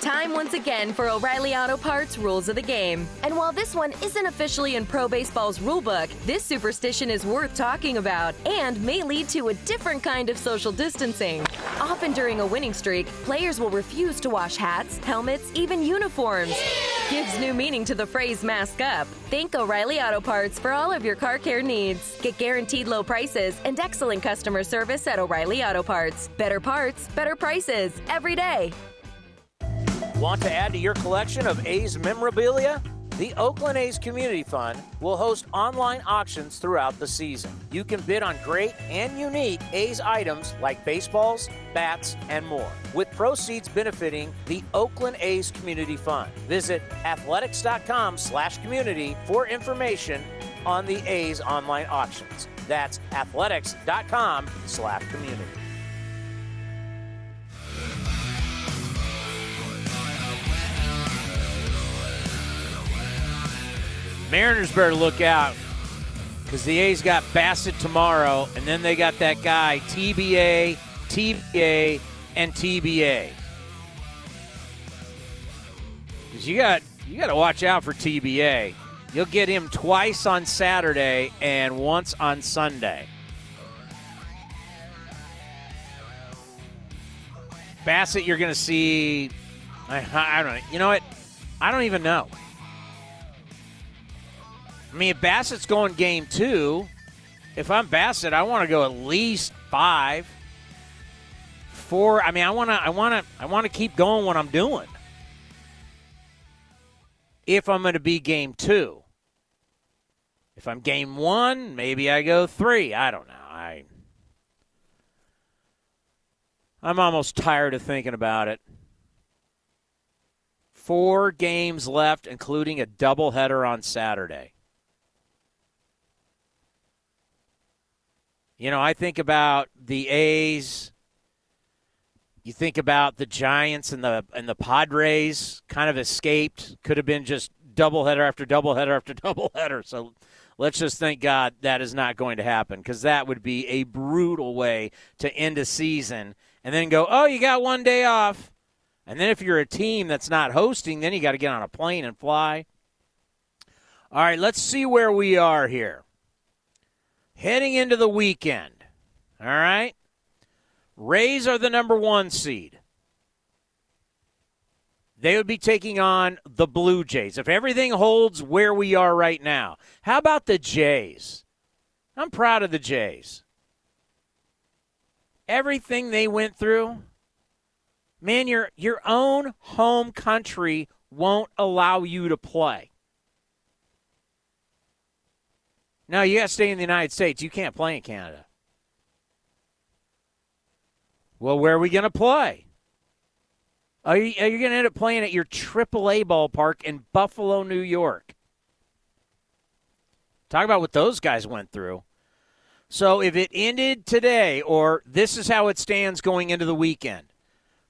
Time once again for O'Reilly Auto Parts Rules of the Game. And while this one isn't officially in Pro Baseball's rulebook, this superstition is worth talking about and may lead to a different kind of social distancing. Often during a winning streak, players will refuse to wash hats, helmets, even uniforms. Gives new meaning to the phrase mask up. Thank O'Reilly Auto Parts for all of your car care needs. Get guaranteed low prices and excellent customer service at O'Reilly Auto Parts. Better parts, better prices, every day. Want to add to your collection of A's memorabilia? The Oakland A's Community Fund will host online auctions throughout the season. You can bid on great and unique A's items like baseballs, bats, and more, with proceeds benefiting the Oakland A's Community Fund. Visit athletics.com/community for information on the A's online auctions. That's athletics.com/community. Mariners better look out because the A's got Bassitt tomorrow, and then they got that guy TBA, TBA, and TBA. Because you got you got to watch out for TBA. You'll get him twice on Saturday and once on Sunday. Bassitt, you're going to see. I, I don't know. You know what? I don't even know. I mean, if Bassitt's going game two, if I'm Bassett, I want to go at least five, four. I mean, I want to, I want to, I want to keep going what I'm doing. If I'm going to be game two, if I'm game one, maybe I go three. I don't know. I, I'm almost tired of thinking about it. Four games left, including a doubleheader on Saturday. You know, I think about the A's. You think about the Giants and the and the Padres kind of escaped. Could have been just doubleheader after doubleheader after (laughs) doubleheader. So let's just thank God that is not going to happen because that would be a brutal way to end a season and then go, oh, you got one day off. And then if you're a team that's not hosting, then you got to get on a plane and fly. All right, let's see where we are here heading into the weekend. All right? Rays are the number one seed. They would be taking on the Blue Jays. If everything holds where we are right now, how about the Jays? I'm proud of the Jays. Everything they went through, man, your your own home country won't allow you to play. Now you got to stay in the United States. You can't play in Canada. Well, where are we going to play? Are you, are you going to end up playing at your AAA ballpark in Buffalo, New York? Talk about what those guys went through. So if it ended today, or this is how it stands going into the weekend,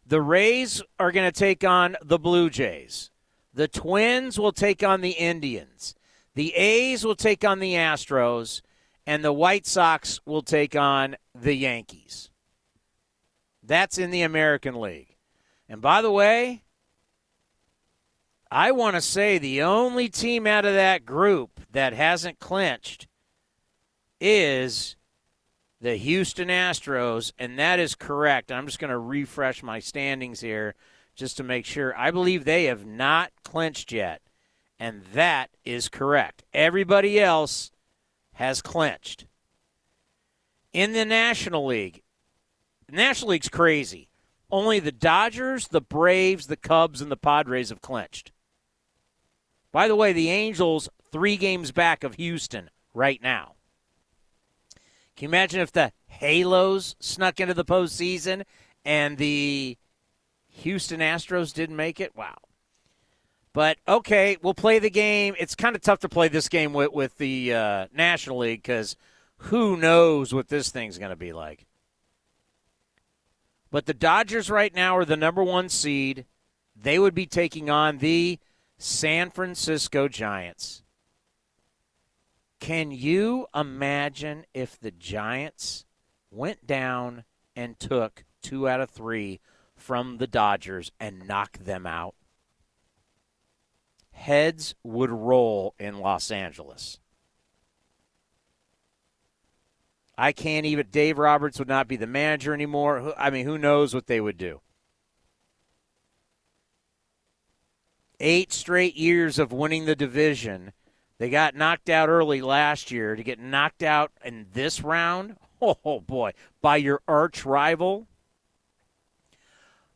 the Rays are going to take on the Blue Jays. The Twins will take on the Indians. The A's will take on the Astros. And the White Sox will take on the Yankees. That's in the American League. And by the way, I want to say the only team out of that group that hasn't clinched is the Houston Astros, and that is correct. I'm just going to refresh my standings here just to make sure. I believe they have not clinched yet, and that is correct. Everybody else has clinched. In the National League, the National League's crazy. Only the Dodgers, the Braves, the Cubs, and the Padres have clinched. By the way, the Angels three games back of Houston right now. Can you imagine if the Halos snuck into the postseason and the Houston Astros didn't make it? Wow. But okay, we'll play the game. It's kind of tough to play this game with with the uh, National League because who knows what this thing's going to be like. But the Dodgers right now are the number one seed. They would be taking on the San Francisco Giants. Can you imagine if the Giants went down and took two out of three from the Dodgers and knocked them out? Heads would roll in Los Angeles. I can't even. Dave Roberts would not be the manager anymore. I mean, who knows what they would do? Eight straight years of winning the division. They got knocked out early last year. To get knocked out in this round, (laughs) oh boy, by your arch rival.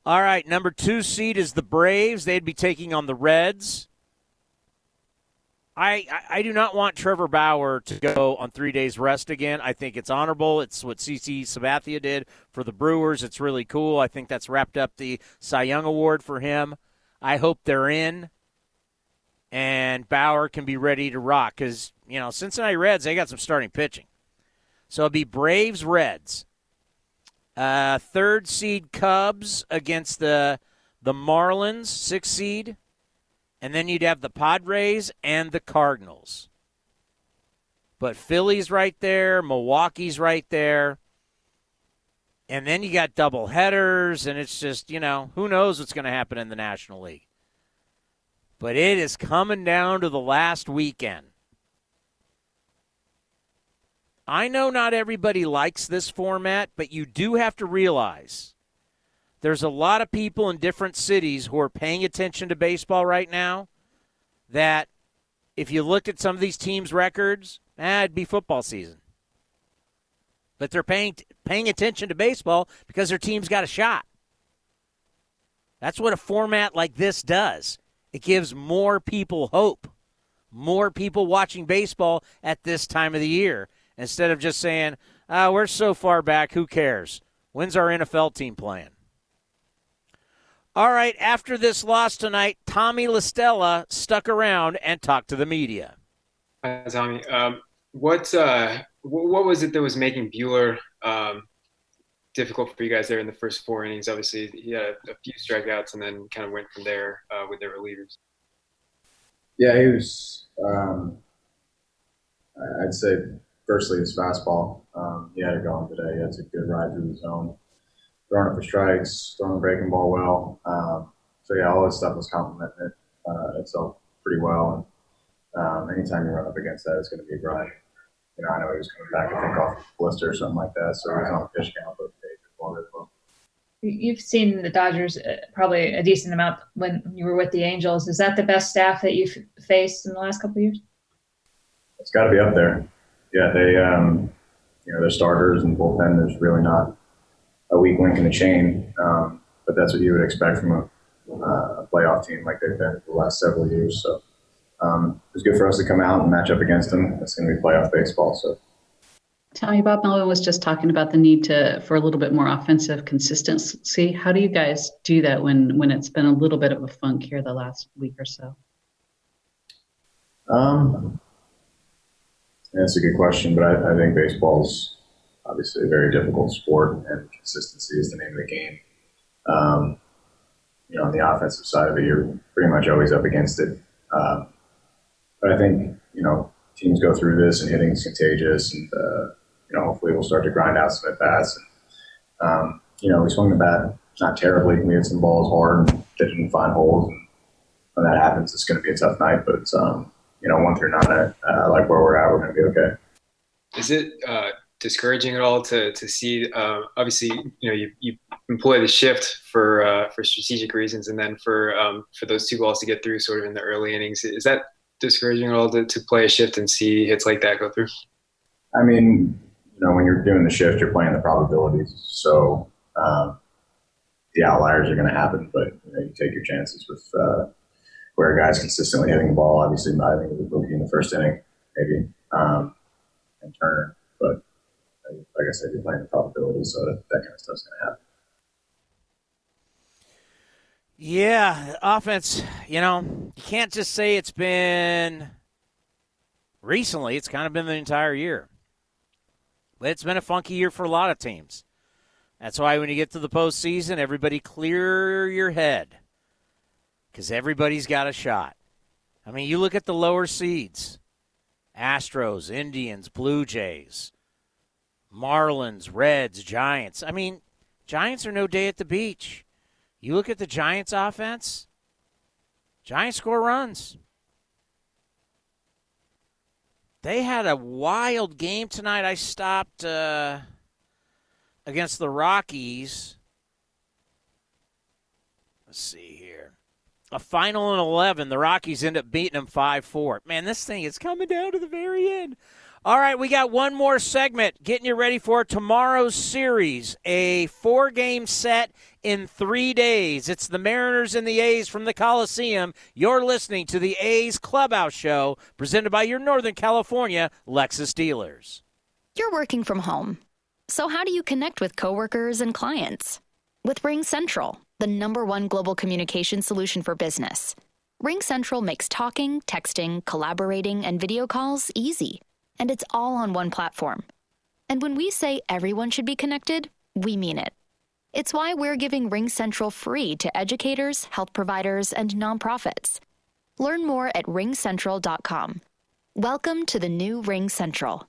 All right, number two seed is the Braves. They'd be taking on the Reds. I, I do not want Trevor Bauer to go on three days rest again. I think it's honorable. It's what CC Sabathia did for the Brewers. It's really cool. I think that's wrapped up the Cy Young Award for him. I hope they're in, and Bauer can be ready to rock because you know Cincinnati Reds they got some starting pitching. So it'll be Braves Reds. Uh, third seed Cubs against the the Marlins, six seed and then you'd have the Padres and the Cardinals. But Philly's right there, Milwaukee's right there. And then you got double headers, and it's just, you know, who knows what's going to happen in the National League. But it is coming down to the last weekend. I know not everybody likes this format, but you do have to realize there's a lot of people in different cities who are paying attention to baseball right now that if you looked at some of these teams' records, eh, it'd be football season. But they're paying paying attention to baseball because their team's got a shot. That's what a format like this does. It gives more people hope. More people watching baseball at this time of the year instead of just saying, oh, we're so far back, who cares? When's our NFL team playing? All right, after this loss tonight, Tommy La Stella stuck around and talked to the media. Hi, Tommy. Um, what uh, what was it that was making Buehler um, difficult for you guys there in the first four innings? Obviously, he had a, a few strikeouts and then kind of went from there uh, with their relievers. Yeah, he was. Um, I'd say, firstly, his fastball. Um, he had it going today. He had a good ride through the zone throwing it for strikes, throwing the breaking ball well. Um, so yeah, all this stuff was complementing it uh, itself pretty well. And um, anytime you run up against that, it's going to be a grind. You know, I know he was coming back, I think, off blister or something like that, so he was on a pitch count, but. You've seen the Dodgers uh, probably a decent amount when you were with the Angels. Is that the best staff that you've faced in the last couple of years? It's got to be up there. Yeah, they, um, you know, their starters and bullpen. There's really not a weak link in the chain. Um, but that's what you would expect from a, uh, a playoff team like they've been for the last several years. So um, it was good for us to come out and match up against them. It's going to be playoff baseball. So. Tommy Bob Melvin was just talking about the need to for a little bit more offensive consistency. How do you guys do that when when it's been a little bit of a funk here the last week or so? Um, that's a good question, but I, I think baseball's obviously a very difficult sport, and consistency is the name of the game. Um, you know, on the offensive side of it, you're pretty much always up against it. Um, but I think you know teams go through this, and hitting is contagious, and uh, you know hopefully we'll start to grind out some at bats. And um, you know, we swung the bat not terribly. We hit some balls hard and didn't find holes. And when that happens, it's going to be a tough night. But um, you know, one through nine, uh, like where we're at, we're going to be okay. Is it uh, discouraging at all to to see? Uh, obviously, you know, you, you employ the shift for uh, for strategic reasons, and then for um, for those two balls to get through, sort of in the early innings. Is that discouraging at all to, to play a shift and see hits like that go through? I mean, you know, when you're doing the shift, you're playing the probabilities. So um, the outliers are going to happen, but you, know, you take your chances with uh, where a guy's consistently hitting the ball. Obviously, not think it would in the first inning, maybe, um, and Turner. But like I said, you're playing the probabilities, so that, that kind of stuff's going to happen. Yeah, offense, you know, you can't just say it's been recently. It's kind of been the entire year. It's been a funky year for a lot of teams. That's why when you get to the postseason, everybody clear your head because everybody's got a shot. I mean, you look at the lower seeds Astros, Indians, Blue Jays, Marlins, Reds, Giants. I mean, Giants are no day at the beach. You look at the Giants offense, Giants score runs. They had a wild game tonight. I stopped uh, against the Rockies. Let's see here. A final in 11. The Rockies end up beating them 5 4. Man, this thing is coming down to the very end. All right, we got one more segment getting you ready for tomorrow's series. A four game set in three days. It's the Mariners and the A's from the Coliseum. You're listening to the A's Clubhouse Show, presented by your Northern California Lexus dealers. You're working from home. So, how do you connect with coworkers and clients? With Ring Central, the number one global communication solution for business. Ring Central makes talking, texting, collaborating, and video calls easy and it's all on one platform. And when we say everyone should be connected, we mean it. It's why we're giving Ring Central free to educators, health providers, and nonprofits. Learn more at ringcentral.com. Welcome to the new Ring Central.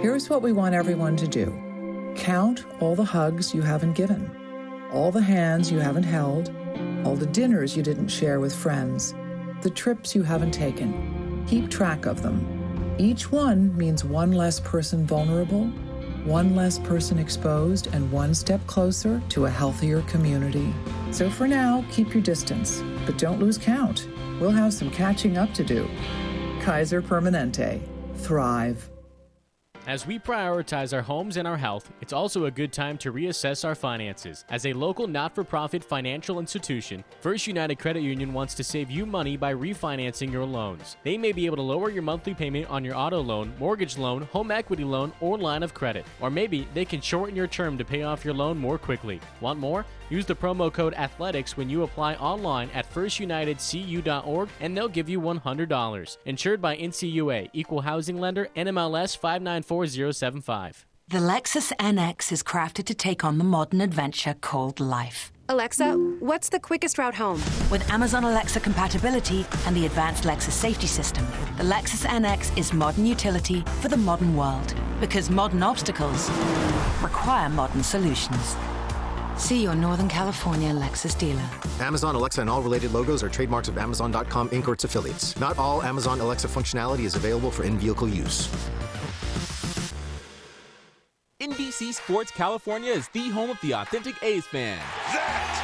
Here's what we want everyone to do count all the hugs you haven't given, all the hands you haven't held, all the dinners you didn't share with friends, the trips you haven't taken. Keep track of them. Each one means one less person vulnerable, one less person exposed, and one step closer to a healthier community. So for now, keep your distance, but don't lose count. We'll have some catching up to do. Kaiser Permanente. Thrive. As we prioritize our homes and our health, it's also a good time to reassess our finances. As a local not for profit financial institution, First United Credit Union wants to save you money by refinancing your loans. They may be able to lower your monthly payment on your auto loan, mortgage loan, home equity loan, or line of credit. Or maybe they can shorten your term to pay off your loan more quickly. Want more? Use the promo code ATHLETICS when you apply online at firstunitedcu.org and they'll give you $100. Insured by NCUA, Equal Housing Lender, NMLS 594075. The Lexus NX is crafted to take on the modern adventure called life. Alexa, what's the quickest route home? With Amazon Alexa compatibility and the advanced Lexus safety system, the Lexus NX is modern utility for the modern world. Because modern obstacles require modern solutions. See your Northern California Lexus dealer. Amazon Alexa and all related logos are trademarks of Amazon.com Inc. or its affiliates. Not all Amazon Alexa functionality is available for in vehicle use. NBC Sports California is the home of the authentic A's fan. That baby is gone.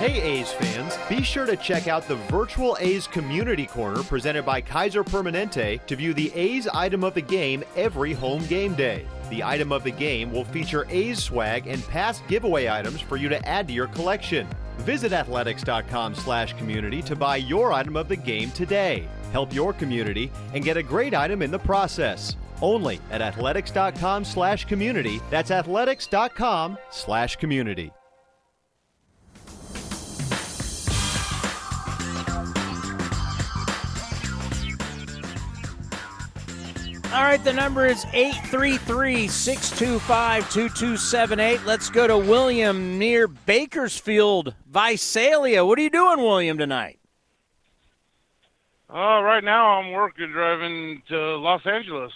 Hey A's fans, be sure to check out the virtual A's Community Corner presented by Kaiser Permanente to view the A's item of the game every home game day. The item of the game will feature A's swag and past giveaway items for you to add to your collection. Visit athletics.com slash community to buy your item of the game today. Help your community and get a great item in the process. Only at athletics.com slash community. That's athletics.com slash community. All right, the number is 833 625 2278. Let's go to William near Bakersfield, Visalia. What are you doing, William, tonight? Uh, right now I'm working driving to Los Angeles.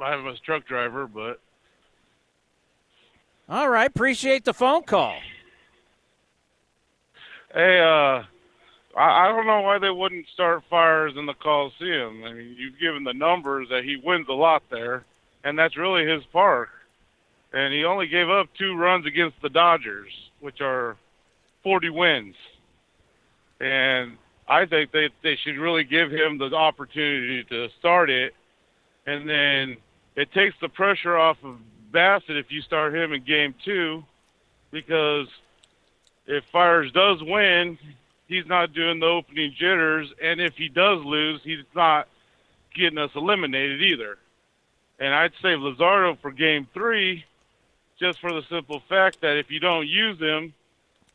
I'm a truck driver, but All right, appreciate the phone call. hey, uh, I, I don't know why they wouldn't start Fiers in the Coliseum. I mean, you've given the numbers that he wins a lot there, and that's really his park. And he only gave up two runs against the Dodgers, which are 40 wins. And I think they they should really give him the opportunity to start it, and then it takes the pressure off of Bassitt if you start him in game two, because if Fiers does win, he's not doing the opening jitters, and if he does lose, he's not getting us eliminated either. And I'd save Luzardo for game three, just for the simple fact that if you don't use him,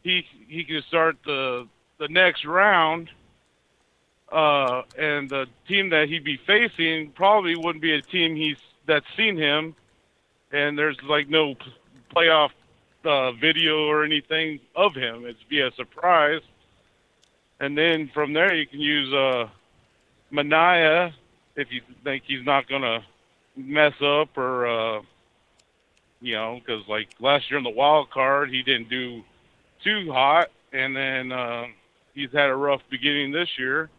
he he can start the the next round. Uh, and the team that he'd be facing probably wouldn't be a team he's that's seen him, and there's like no playoff uh, video or anything of him. It'd be a surprise, and then from there you can use uh, Manaea if you think he's not gonna mess up or uh, you know because like last year in the wild card he didn't do too hot, and then uh, he's had a rough beginning this year,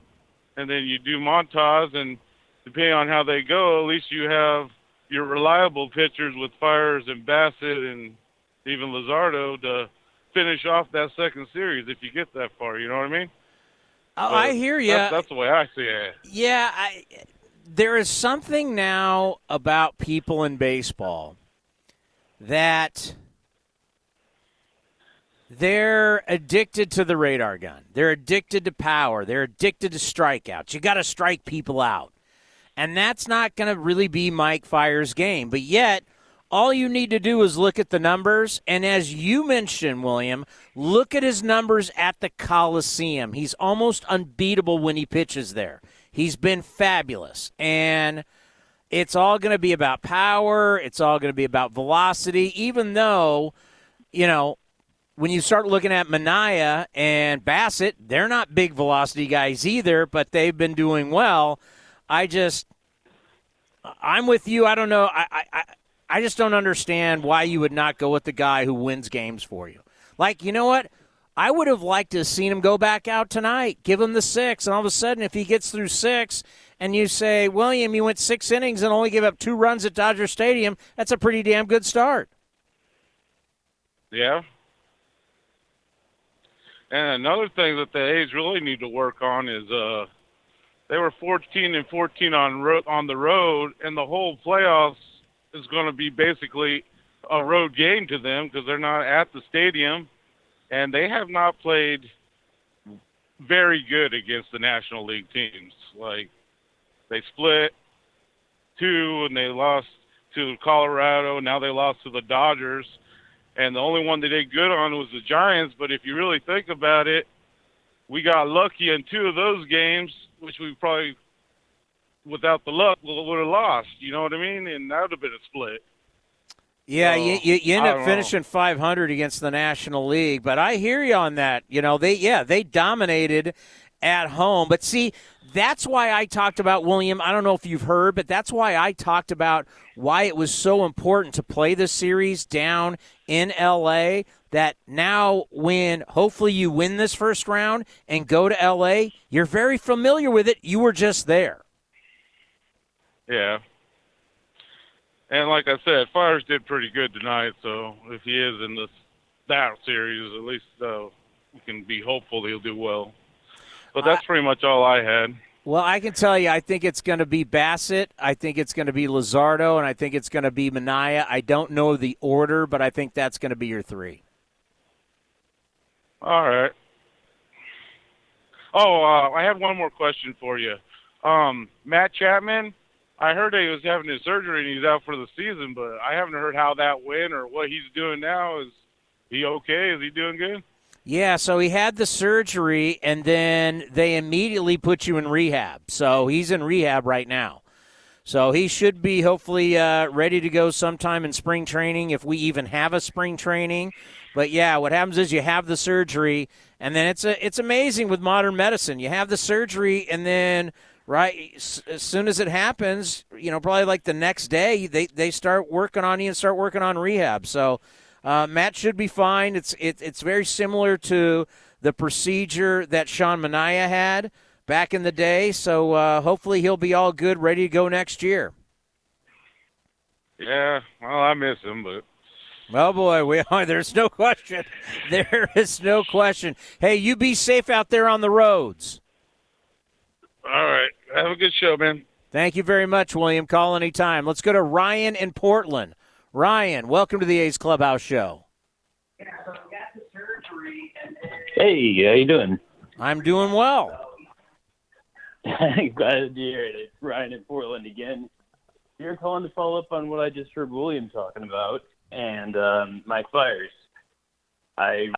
and then you do Montas and depending on how they go, at least you have your reliable pitchers with Fiers and Bassitt and even Luzardo to finish off that second series if you get that far. You know what I mean? Oh, I hear you. That's, that's the way I see it. Yeah, I, there is something now about people in baseball that they're addicted to the radar gun. They're addicted to power. They're addicted to strikeouts. You got to strike people out. And that's not going to really be Mike Fiers' game. But yet, all you need to do is look at the numbers. And as you mentioned, William, look at his numbers at the Coliseum. He's almost unbeatable when he pitches there. He's been fabulous. And it's all going to be about power, it's all going to be about velocity, even though, you know, when you start looking at Manaea and Bassitt, they're not big velocity guys either, but they've been doing well. I just, I'm with you. I don't know. I, I, I- just don't understand why you would not go with the guy who wins games for you. Like, you know what? I would have liked to have seen him go back out tonight, give him the six, and all of a sudden, if he gets through six, and you say, William, you went six innings and only gave up two runs at Dodger Stadium, that's a pretty damn good start. Yeah. And another thing that the A's really need to work on is uh, they were 14 and 14 on ro- on the road, and the whole playoffs is going to be basically a road game to them because they're not at the stadium, and they have not played very good against the National League teams. Like they split two, and they lost to Colorado. Now they lost to the Dodgers and the only one they did good on was the Giants. But if you really think about it, we got lucky in two of those games, which we probably, without the luck, we would have lost. You know what I mean? And that would have been a split. Yeah, So, you, you, you end up finishing 500 against the National League, but I hear you on that. You know, they yeah they dominated at home, but see that's why I talked about William. I don't know if you've heard, but that's why I talked about why it was so important to play the series down in LA. That now, when hopefully you win this first round and go to LA, you're very familiar with it. You were just there. Yeah. And like I said, Fiers did pretty good tonight. So if he is in this that series, at least uh, we can be hopeful he'll do well. But that's pretty much all I had. Well, I can tell you, I think it's going to be Bassitt. I think it's going to be Luzardo, and I think it's going to be Manaea. I don't know the order, but I think that's going to be your three. All right. Oh, uh, I have one more question for you. Um, Matt Chapman, I heard that he was having his surgery and he's out for the season, but I haven't heard how that went or what he's doing now. Is he okay? Is he doing good? Yeah, so he had the surgery, and then they immediately put you in rehab. So he's in rehab right now. So he should be hopefully uh, ready to go sometime in spring training if we even have a spring training. But yeah, what happens is you have the surgery, and then it's a, it's amazing with modern medicine. You have the surgery, and then right as soon as it happens, you know, probably like the next day, they they start working on you and start working on rehab. So uh, Matt should be fine. It's it, it's very similar to the procedure that Sean Manaea had back in the day. So uh, hopefully he'll be all good, ready to go next year. Yeah. Well, I miss him, but Oh boy, we (laughs) are. There's no question. There is no question. Hey, you be safe out there on the roads. All right. Have a good show, man. Thank you very much, William. Call anytime. Let's go to Ryan in Portland. Ryan, welcome to the A's Clubhouse Show. Hey, how you doing? I'm doing well. (laughs) Glad to hear it. It's Ryan in Portland again. You're calling to follow up on what I just heard William talking about and um, Mike Fiers. I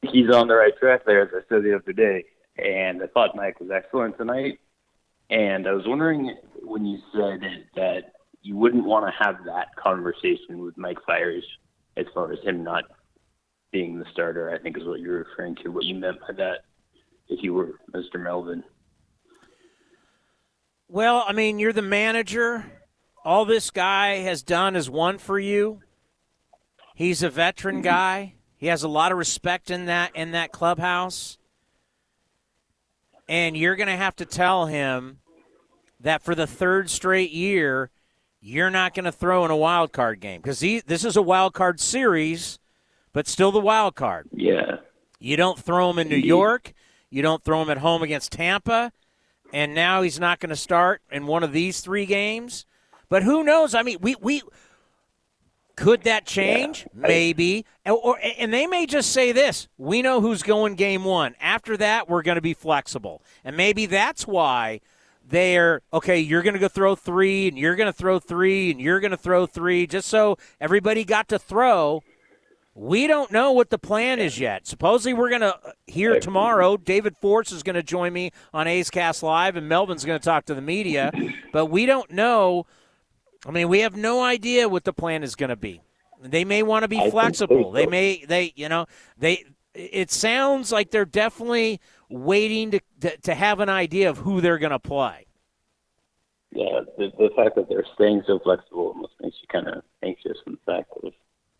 think he's on the right track there, as I said the other day. And I thought Mike was excellent tonight. And I was wondering when you said that you wouldn't want to have that conversation with Mike Fiers as far as him not being the starter, I think is what you're referring to, what you meant by that, if you were Mr. Melvin. Well, I mean, you're the manager. All this guy has done is won for you. He's a veteran mm-hmm. guy. He has a lot of respect in that in that clubhouse. And you're going to have to tell him that for the third straight year, you're not going to throw in a wild card game because this is a wild card series, but still the wild card. Yeah. You don't throw him in New York. You don't throw him at home against Tampa. And now he's not going to start in one of these three games. But who knows? I mean, we we could that change? Maybe. Or, or and they may just say this: we know who's going game one. After that, we're going to be flexible, and maybe that's why they're okay. You're going to go throw three, and you're going to throw three, and you're going to throw three, just so everybody got to throw. We don't know what the plan is yet. Supposedly, we're going to uh, hear tomorrow. David Forst is going to join me on A's Cast Live, and Melvin's going to talk to the media. But we don't know. I mean, we have no idea what the plan is going to be. They may want to be I flexible. they They may, they, you know, they. It sounds like they're definitely waiting to to, to have an idea of who they're going to play. Yeah, the, the fact that they're staying so flexible almost makes you kind of anxious in the fact that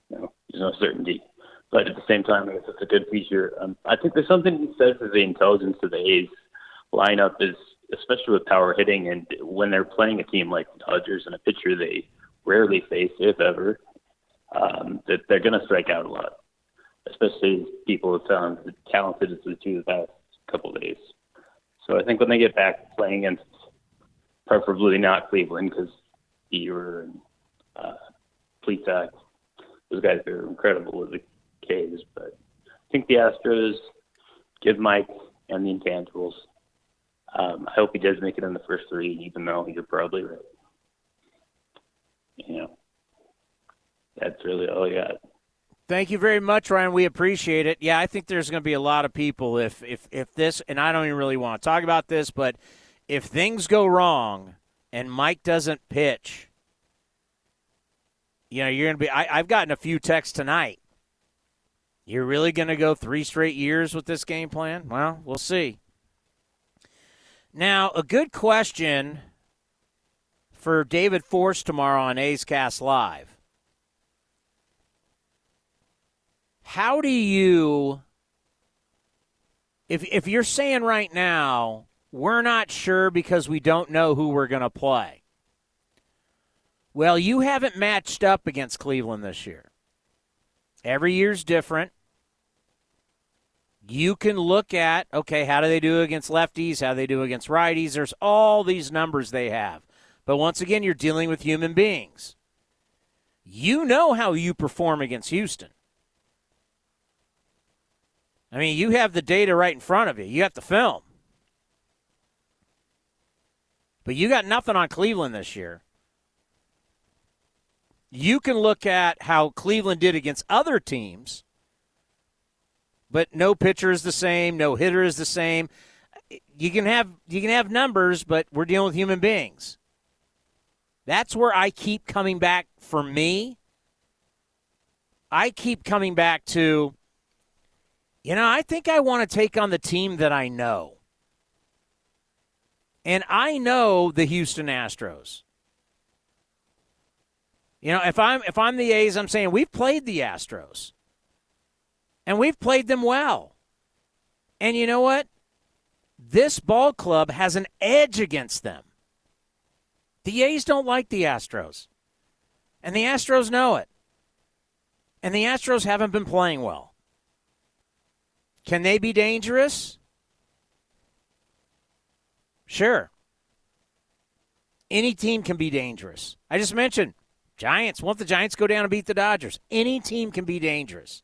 you know there's no certainty. But at the same time, I guess it's a good feature. Um, I think there's something says for the intelligence of the A's lineup is especially with power hitting and when they're playing a team like the Dodgers and a pitcher they rarely face, if ever, um, that they're going to strike out a lot. especially people have found talented as the two the past couple of days. So I think when they get back playing against, preferably not Cleveland, because Bieber and uh, Plesac, those guys are incredible with the K's. But I think the Astros give Mike and the intangibles. Um, I hope he does make it in the first three, even though you're probably right. Know, that's really all I got. Thank you very much, Ryan. We appreciate it. Yeah, I think there's going to be a lot of people if if if this, and I don't even really want to talk about this, but if things go wrong and Mike doesn't pitch, you know, you're going to be. I, I've gotten a few texts tonight. You're really going to go three straight years with this game plan? Well, we'll see. Now, a good question for David Forst tomorrow on A's Cast Live. How do you if if you're saying right now we're not sure because we don't know who we're going to play. Well, you haven't matched up against Cleveland this year. Every year's different. You can look at, okay, how do they do against lefties? How do they do against righties? There's all these numbers they have. But once again, you're dealing with human beings. You know how you perform against Houston. I mean, you have the data right in front of you. You got the film. But you got nothing on Cleveland this year. You can look at how Cleveland did against other teams, but no pitcher is the same, no hitter is the same. You can have you can have numbers, but we're dealing with human beings. That's where I keep coming back for me. I keep coming back to you know, I think I want to take on the team that I know. And I know the Houston Astros. You know, if I'm if I'm the A's, I'm saying we've played the Astros. And we've played them well. And you know what? This ball club has an edge against them. The A's don't like the Astros. And the Astros know it. And the Astros haven't been playing well. Can they be dangerous? Sure. Any team can be dangerous. I just mentioned Giants. Won't the Giants go down and beat the Dodgers? Any team can be dangerous.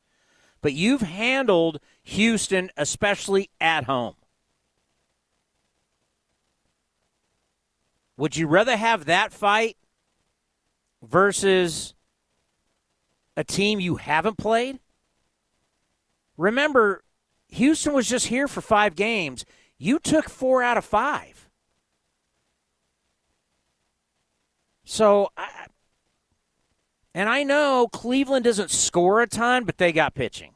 But you've handled Houston, especially at home. Would you rather have that fight versus a team you haven't played? Remember, Houston was just here for five games. You took four out of five. So, I, and I know Cleveland doesn't score a ton, but they got pitching.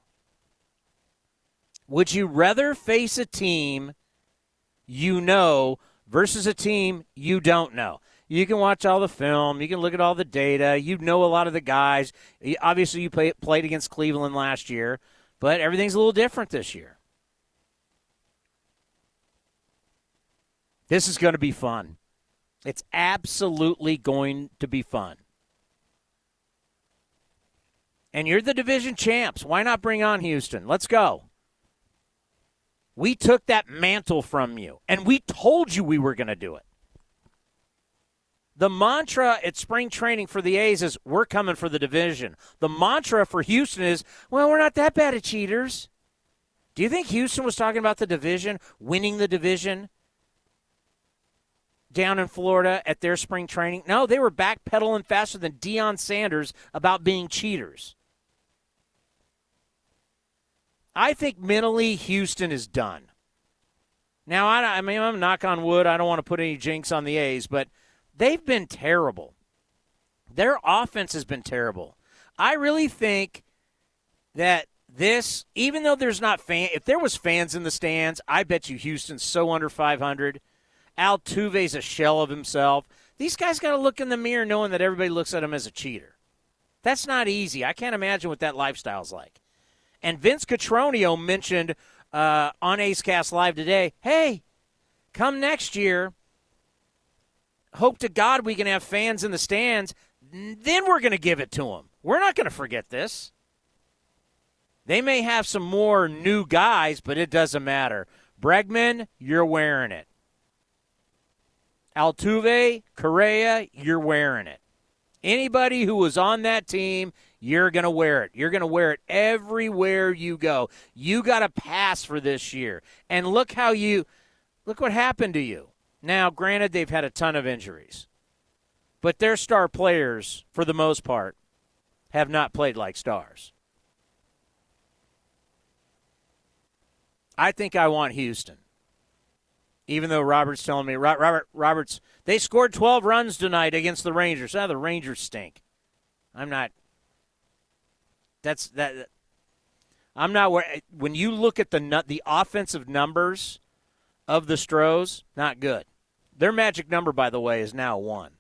Would you rather face a team you know versus a team you don't know? You can watch all the film. You can look at all the data. You know a lot of the guys. Obviously, you play, played against Cleveland last year, but everything's a little different this year. This is going to be fun. It's absolutely going to be fun. And you're the division champs. Why not bring on Houston? Let's go. We took that mantle from you, and we told you we were going to do it. The mantra at spring training for the A's is we're coming for the division. The mantra for Houston is, well, we're not that bad at cheaters. Do you think Houston was talking about the division, winning the division down in Florida at their spring training? No, they were backpedaling faster than Deion Sanders about being cheaters. I think mentally Houston is done. Now, I, I mean, I'm knock on wood. I don't want to put any jinx on the A's, but – they've been terrible. Their offense has been terrible. I really think that this, even though there's not fan, if there was fans in the stands, I bet you Houston's so under 500. Altuve's a shell of himself. These guys got to look in the mirror knowing that everybody looks at him as a cheater. That's not easy. I can't imagine what that lifestyle's like. And Vince Cotroneo mentioned uh, on A's Cast Live today, hey, come next year, hope to God we can have fans in the stands. Then we're going to give it to them. We're not going to forget this. They may have some more new guys, but it doesn't matter. Bregman, you're wearing it. Altuve, Correa, you're wearing it. Anybody who was on that team, you're going to wear it. You're going to wear it everywhere you go. You got to pass for this year. And look how you look what happened to you. Now, granted they've had a ton of injuries. But their star players for the most part have not played like stars. I think I want Houston. Even though Robert's telling me Robert Roberts they scored 12 runs tonight against the Rangers. Now ah, the Rangers stink. I'm not that's that I'm not when you look at the the offensive numbers of the Stros, not good. Their magic number by the way is now 1.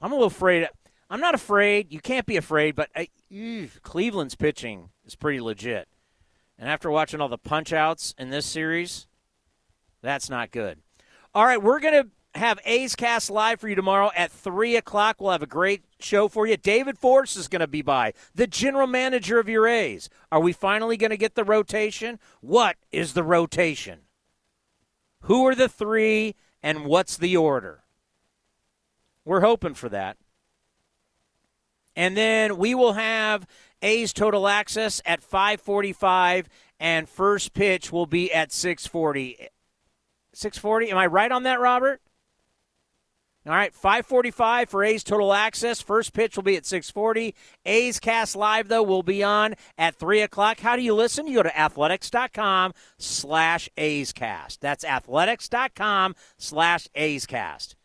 I'm a little afraid I'm not afraid. You can't be afraid, but I, ew, Cleveland's pitching is pretty legit. And after watching all the punch outs in this series, that's not good. All right, we're going to have A's Cast live for you tomorrow at 3 o'clock. We'll have a great show for you. David Forst is going to be by, the general manager of your A's. Are we finally going to get the rotation? What is the rotation? Who are the three, and what's the order? We're hoping for that. And then we will have A's total access at 545 and first pitch will be at 640. 640. Am I right on that, Robert? All right, 545 for A's Total Access. First pitch will be at 640. A's Cast Live, though, will be on at 3 o'clock. How do you listen? You go to athletics.com slash A's Cast. That's athletics.com slash A's Cast.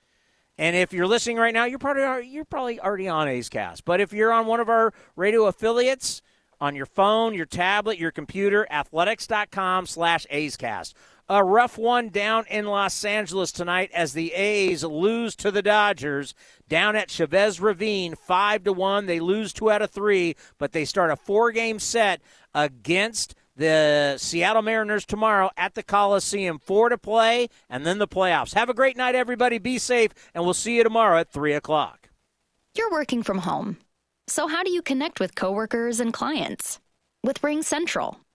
And if you're listening right now, you're probably you're probably already on A's Cast. But if you're on one of our radio affiliates on your phone, your tablet, your computer, athletics.com slash A's Cast. A rough one down in Los Angeles tonight as the A's lose to the Dodgers down at Chavez Ravine, five to one. They lose two out of three, but they start a four-game set against the Seattle Mariners tomorrow at the Coliseum. Four to play, and then the playoffs. Have a great night, everybody. Be safe, and we'll see you tomorrow at 3 o'clock. You're working from home. So, how do you connect with coworkers and clients? With RingCentral,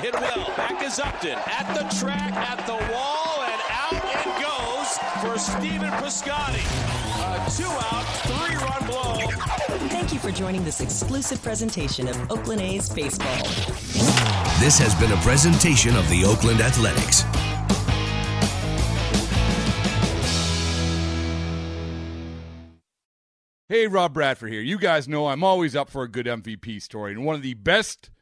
Hit well. Back is Upton at the track, at the wall, and out it goes for Stephen Piscotty. A two out, three run blow. Thank you for joining this exclusive presentation of Oakland A's baseball. This has been a presentation of the Oakland Athletics. Hey, Rob Bradford here. You guys know I'm always up for a good MVP story, and one of the best